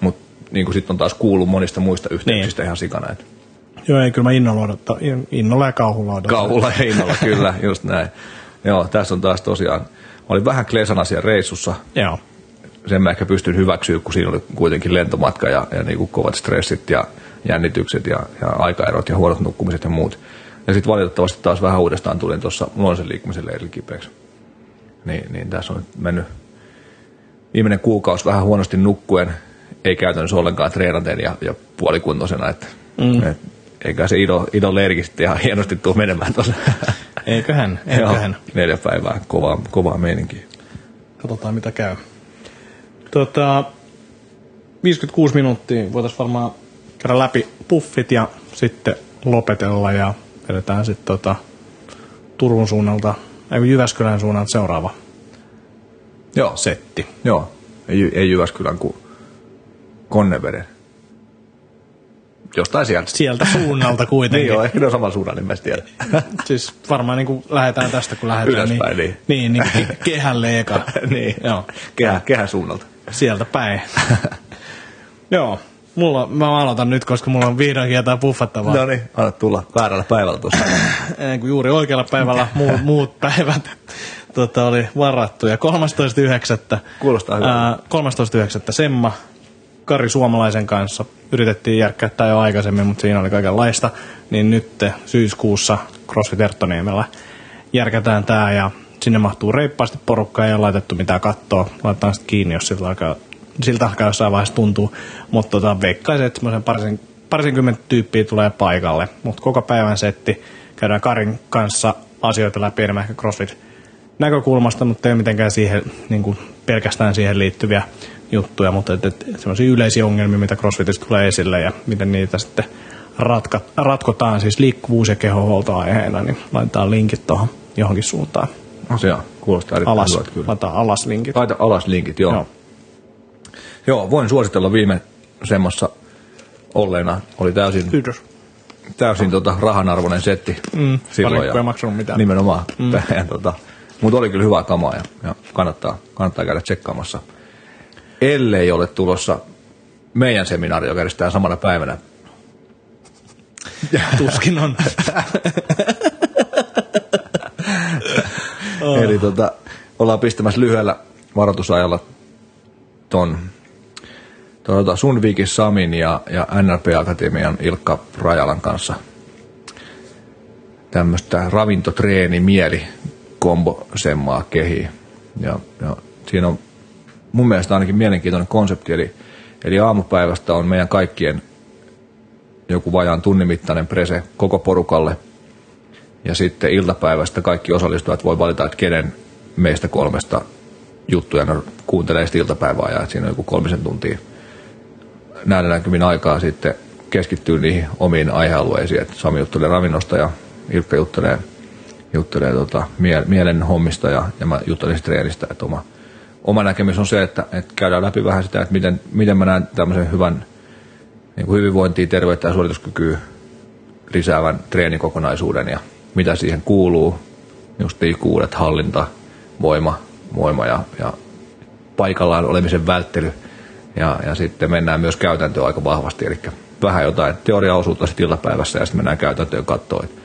mutta niin kuin sitten on taas kuullut monista muista yhteyksistä niin. ihan sikana. Että Joo, ei kyllä mä innolla odottaa, in- innolla ja kauhulla odotan. kauhulla ja innolla, kyllä, just näin. Joo, tässä on taas tosiaan, mä olin vähän klesana siellä reissussa. Joo. Sen mä ehkä pystyn hyväksyä, kun siinä oli kuitenkin lentomatka ja, ja niin kuin kovat stressit ja jännitykset ja, ja aikaerot ja huonot nukkumiset ja muut. Ja sitten valitettavasti taas vähän uudestaan tulin tuossa luonnollisen liikkumisen leirillä kipeäksi. Niin, niin tässä on nyt mennyt viimeinen kuukausi vähän huonosti nukkuen, ei käytännössä ollenkaan treenaten ja, ja puolikuntoisena, että mm. et, eikä se Ido, Ido leirikin sitten ihan hienosti tuu menemään tuossa. Eiköhän, Joo, eiköhän. neljä päivää, kovaa, kovaa meininkiä. Katsotaan mitä käy. Tota, 56 minuuttia voitaisiin varmaan käydä läpi puffit ja sitten lopetella ja vedetään sitten tota, Turun suunnalta, ei Jyväskylän suunnalta seuraava Joo, setti. Joo, ei, Jy- ei Jyväskylän kuin Konneveden. Jostain sieltä. Sieltä suunnalta kuitenkin. Niin joo, ehkä ne on saman suunnan, niin mä en tiedä. Siis varmaan niin kuin lähdetään tästä, kun lähdetään. Ylöspäin, niin. Niin, niin ke- kehälle eka. niin, Joo, Kehä, kehän suunnalta. sieltä päin. Joo, mulla, mä aloitan nyt, koska mulla on vihdoinkin jotain puffattavaa. No niin, anna tulla väärällä päivällä tuossa. Ennen kuin juuri oikealla päivällä muut, muut päivät tota, oli varattu. Ja 13.9. Kuulostaa hyvältä. ää, 13.9. Semma Kari Suomalaisen kanssa yritettiin järkkää jo aikaisemmin, mutta siinä oli kaikenlaista. Niin nyt syyskuussa CrossFit Erttoniemellä järkätään tämä ja sinne mahtuu reippaasti porukkaa ja ei laitettu mitään kattoa. Laitetaan sitten kiinni, jos siltä alkaa, siltä alkaa jossain vaiheessa tuntuu. Mutta tota, veikkaisin, että semmoisen parisen, parisenkymmentä tyyppiä tulee paikalle. Mutta koko päivän setti käydään Karin kanssa asioita läpi enemmän ehkä CrossFit näkökulmasta, mutta ei mitenkään siihen, niin kuin pelkästään siihen liittyviä juttuja, mutta et, et, sellaisia yleisiä ongelmia, mitä CrossFitista tulee esille ja miten niitä sitten ratka, ratkotaan, siis liikkuvuus- ja kehohuolto aiheena, niin laitetaan linkit tuohon johonkin suuntaan. On, kuulostaa erittäin Alas, hyvältä kyllä. laitetaan alas linkit. Laita alas linkit, joo. Joo. Joo. Voin suositella viime semmassa olleena. Oli täysin, Kiitos. täysin tota rahanarvoinen setti Mm, valikko ei maksanut mitään. Nimenomaan. Mm. Ja, tota, mutta oli kyllä hyvää kamaa ja, ja kannattaa, kannattaa käydä tsekkaamassa. Ellei ole tulossa meidän seminaari, joka järjestetään samana päivänä. Tuskin on. Oh. Eli tota, ollaan pistämässä lyhyellä varoitusajalla ton, ton tota Sundvikin Samin ja, ja NRP Akatemian Ilkka Rajalan kanssa tämmöistä ravintotreeni mieli kombosemmaa kehiin. Ja, ja siinä on mun mielestä ainakin mielenkiintoinen konsepti, eli, eli aamupäivästä on meidän kaikkien joku vajaan tunnin mittainen prese koko porukalle – ja sitten iltapäivästä kaikki osallistujat voi valita, että kenen meistä kolmesta juttuja ne kuuntelee sitten iltapäivää ja siinä on joku kolmisen tuntia näillä näkymin aikaa sitten keskittyy niihin omiin aihealueisiin. Että Sami juttelee ravinnosta ja Ilkka juttelee, juttelee tota, mie- mielen hommista ja, ja mä juttelen treenistä. Että oma, oma näkemys on se, että, että käydään läpi vähän sitä, että miten, miten mä näen tämmöisen hyvän niin kuin hyvinvointia, terveyttä ja suorituskykyä lisäävän treenikokonaisuuden ja mitä siihen kuuluu, just liikkuvuudet, hallinta, voima, voima ja, ja paikallaan olemisen välttely. Ja, ja sitten mennään myös käytäntöön aika vahvasti, eli vähän jotain teoriaosuutta sitten iltapäivässä ja sitten mennään käytäntöön katsoa, että,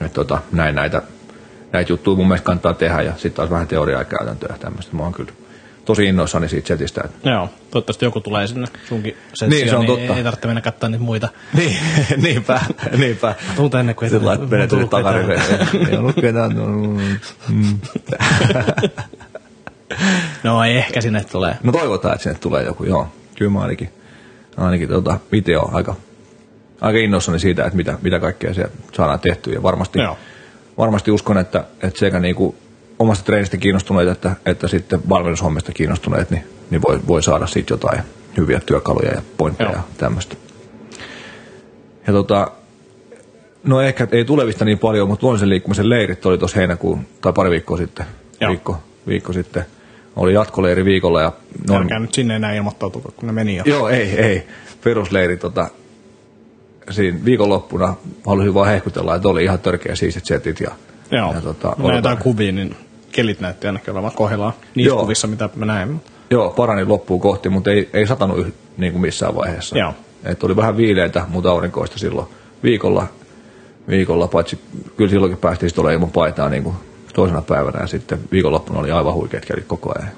että tota, näin näitä, näitä juttuja mun mielestä kannattaa tehdä ja sitten taas vähän teoriaa ja käytäntöä ja tämmöistä. Mä oon kyllä tosi innoissani siitä setistä. Että Joo, toivottavasti joku tulee sinne sunkin sessioon, Niin, se on totta. Ei tarvitse mennä katsoa niitä muita. niin, niinpä, niinpä. Tulta ennen kuin Sitten lait, on menet sinne tullut ketään. takariveen. Ei ollut ketään. No ei, ehkä sinne tulee. No toivotaan, että sinne tulee joku, joo. Kyllä mä ainakin, ainakin tota, itse on aika, aika innoissani siitä, että mitä, mitä kaikkea siellä saadaan tehtyä. Ja varmasti, Joo. varmasti uskon, että, että sekä niinku omasta treenistä kiinnostuneet, että, että sitten valmennushommista kiinnostuneet, niin, niin voi, voi saada siitä jotain hyviä työkaluja ja pointteja Joo. ja tämmöistä. Ja tota, no ehkä ei tulevista niin paljon, mutta luonnollisen liikkumisen leirit oli tuossa heinäkuun, tai pari viikkoa sitten, Joo. viikko, viikko sitten. Oli jatkoleiri viikolla ja No. Älkää nyt sinne enää ilmoittautua, kun ne meni jo. Joo, ei, ei. Perusleiri tota, siinä viikonloppuna halusin vaan hehkutella, että oli ihan törkeä siistit setit. Ja, Joo, ja tota, jotain kuvia, niin kelit näytti ainakin olevan kohdillaan niissä Joo. kuvissa, mitä mä näin. Joo, parani loppuun kohti, mutta ei, ei satanut yh, niin kuin missään vaiheessa. Joo. Et oli vähän viileitä, mutta aurinkoista silloin viikolla, viikolla paitsi kyllä silloinkin päästiin sitten olemaan ilman paitaa niin kuin toisena päivänä ja sitten viikonloppuna oli aivan huikeat kelit koko ajan.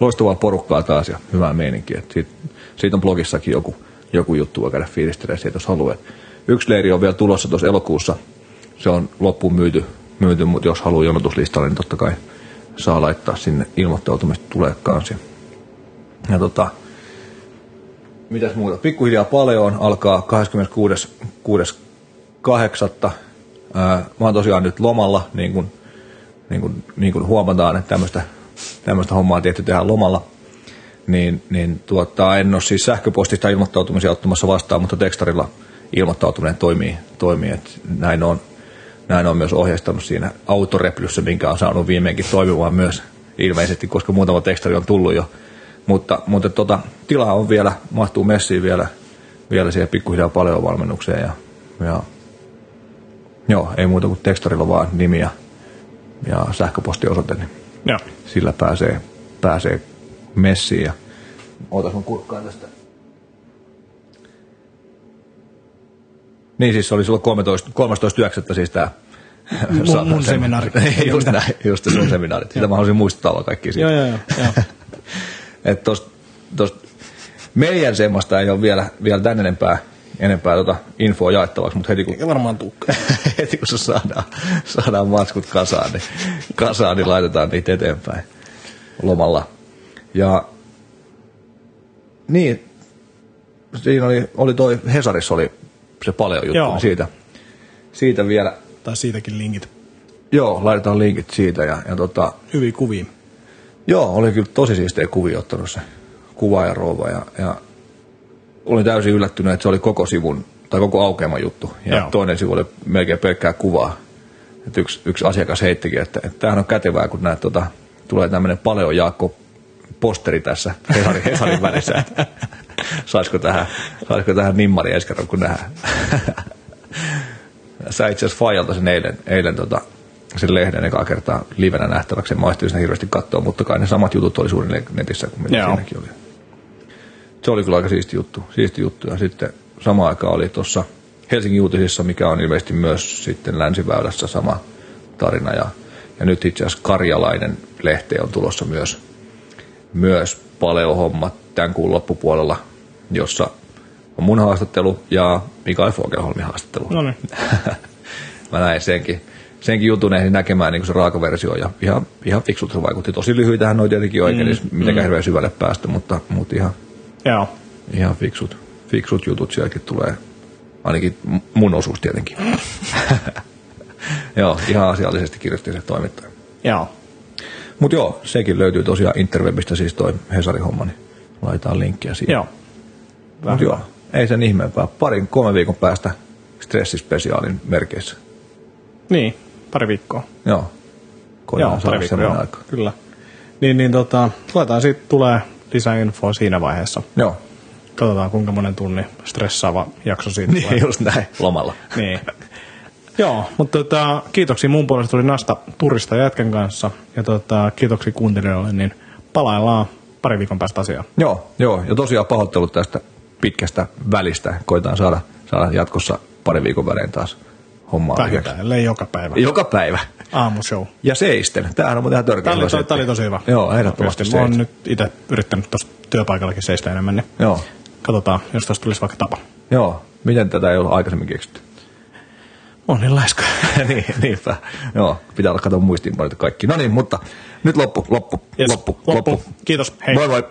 Loistavaa porukkaa taas ja hyvää meininkiä. Siitä, siitä on blogissakin joku, joku juttu, voi käydä fiilistelemään siitä, jos haluaa. Yksi leiri on vielä tulossa tuossa elokuussa. Se on loppuun myyty, myyty mutta jos haluaa jonotuslistalle, niin totta kai saa laittaa sinne ilmoittautumista tulee kanssa. Ja tota, mitäs muuta? Pikkuhiljaa Paleoon alkaa 26.8. Ää, Mä oon tosiaan nyt lomalla, niin kuin, niin kuin, niin kuin huomataan, että tämmöistä, tämmöistä hommaa on tehty tehdä lomalla. Niin, niin tuota, en ole siis sähköpostista ilmoittautumisia ottamassa vastaan, mutta tekstarilla ilmoittautuminen toimii. toimii että näin on näin on myös ohjeistanut siinä autoreplyssä, minkä on saanut viimeinkin toimimaan myös ilmeisesti, koska muutama tekstari on tullut jo. Mutta, mutta tota, tilaa on vielä, mahtuu messiin vielä, vielä siihen pikkuhiljaa paljon valmennukseen ja, ja joo, ei muuta kuin tekstarilla vaan nimi ja, sähköpostiosoite, niin Joo. sillä pääsee, pääsee messiin ja ootas mun kurkkaan tästä. Niin siis se oli 13, 13.9. siis tää Mun- mun seminaari. just näin, just se sun seminaari. Sitä mä haluaisin muistuttaa vaan kaikki siitä. Joo, joo, joo. joo. Että tosta, tosta meidän semmoista ei ole vielä, vielä tän enempää, enempää tota infoa jaettavaksi, mutta heti kun, Eikä varmaan tukka. heti kun se saadaan, saadaan matskut kasaan, niin, kasaan, niin laitetaan niitä eteenpäin lomalla. Ja niin, siinä oli, oli toi Hesarissa oli se paljon juttu, Joo. siitä, siitä vielä, Tai siitäkin linkit. joo, laitetaan linkit siitä ja, ja tota, Hyviä kuvia. Joo, oli kyllä tosi siistejä kuvia ottanut se kuva ja rouva ja, ja olin täysin yllättynyt, että se oli koko sivun tai koko aukeama juttu ja Joo. toinen sivu oli melkein pelkkää kuvaa. Et yksi, yksi asiakas heittikin, että, että tämähän on kätevää, kun näet, tota, tulee tämmöinen Paleo Jaakko posteri tässä Hesarin, Hesarin välissä, että saisiko tähän, saisiko tähän nimmari ensi kerran, kun nähdään. Sä itse asiassa Fajalta sen eilen, eilen tota, sen lehden ekaa kertaa livenä nähtäväksi. Mä ajattelin sitä hirveästi katsoa, mutta kai ne samat jutut oli suunnilleen netissä kuin mitä Joo. siinäkin oli. Se oli kyllä aika siisti juttu. Siisti juttu. Ja sitten samaan aikaan oli tuossa Helsingin uutisissa, mikä on ilmeisesti myös sitten Länsiväylässä sama tarina. Ja, ja nyt itse asiassa Karjalainen lehte on tulossa myös, myös paleo-homma tämän kuun loppupuolella, jossa on mun haastattelu ja Mikael Fogelholmin haastattelu. No niin. Mä näin senkin, senkin jutun ehdin näkemään niin se raakaversio ja ihan, ihan fiksulta se vaikutti. Tosi lyhyitähän noi tietenkin oikein, mm, mitenkään hirveän syvälle päästä, mutta, mutta ihan, Joo. ihan fiksut, fiksut jutut sielläkin tulee. Ainakin mun osuus tietenkin. joo, ihan asiallisesti kirjoitti se toimittaja. Joo. Mutta joo, sekin löytyy tosiaan Interwebistä, siis toi Hesarin homma, niin laitetaan linkkiä siihen. Joo. Mutta joo, ei sen ihmeempää. Parin, kolme viikon päästä stressispesiaalin merkeissä. Niin, pari viikkoa. Joo. Koidaan Joo, pari viikkoa, joo. aika. Kyllä. Niin, niin tota, luetaan siitä tulee lisäinfoa siinä vaiheessa. Joo. Katsotaan kuinka monen tunnin stressaava jakso siitä Niin, tulee. just näin, lomalla. Niin. Joo, mutta tota, kiitoksia mun puolesta tuli Nasta turista jätkän kanssa. Ja tota, kiitoksia kuuntelijoille, niin palaillaan pari viikon päästä asiaa. Joo, joo, ja tosiaan pahoittelut tästä pitkästä välistä. Koitaan saada, saada jatkossa pari viikon välein taas hommaa ellei joka päivä. Joka päivä. Aamushow. Ja seisten. Tämähän on muuten ihan törkeä. Tämä oli, tämä oli tosi hyvä. Joo, ehdottomasti Mä oon nyt itse yrittänyt tuossa työpaikallakin seistä enemmän, niin Joo. katsotaan, jos tuosta tulisi vaikka tapa. Joo. Miten tätä ei ollut aikaisemmin keksitty? Oon niin laiska. niin, niinpä. Joo, pitää olla katsoa muistiinpanot ja kaikki. No niin, mutta nyt loppu, loppu, Yes, loppu, loppu. Kiitos. Hei. Moi moi.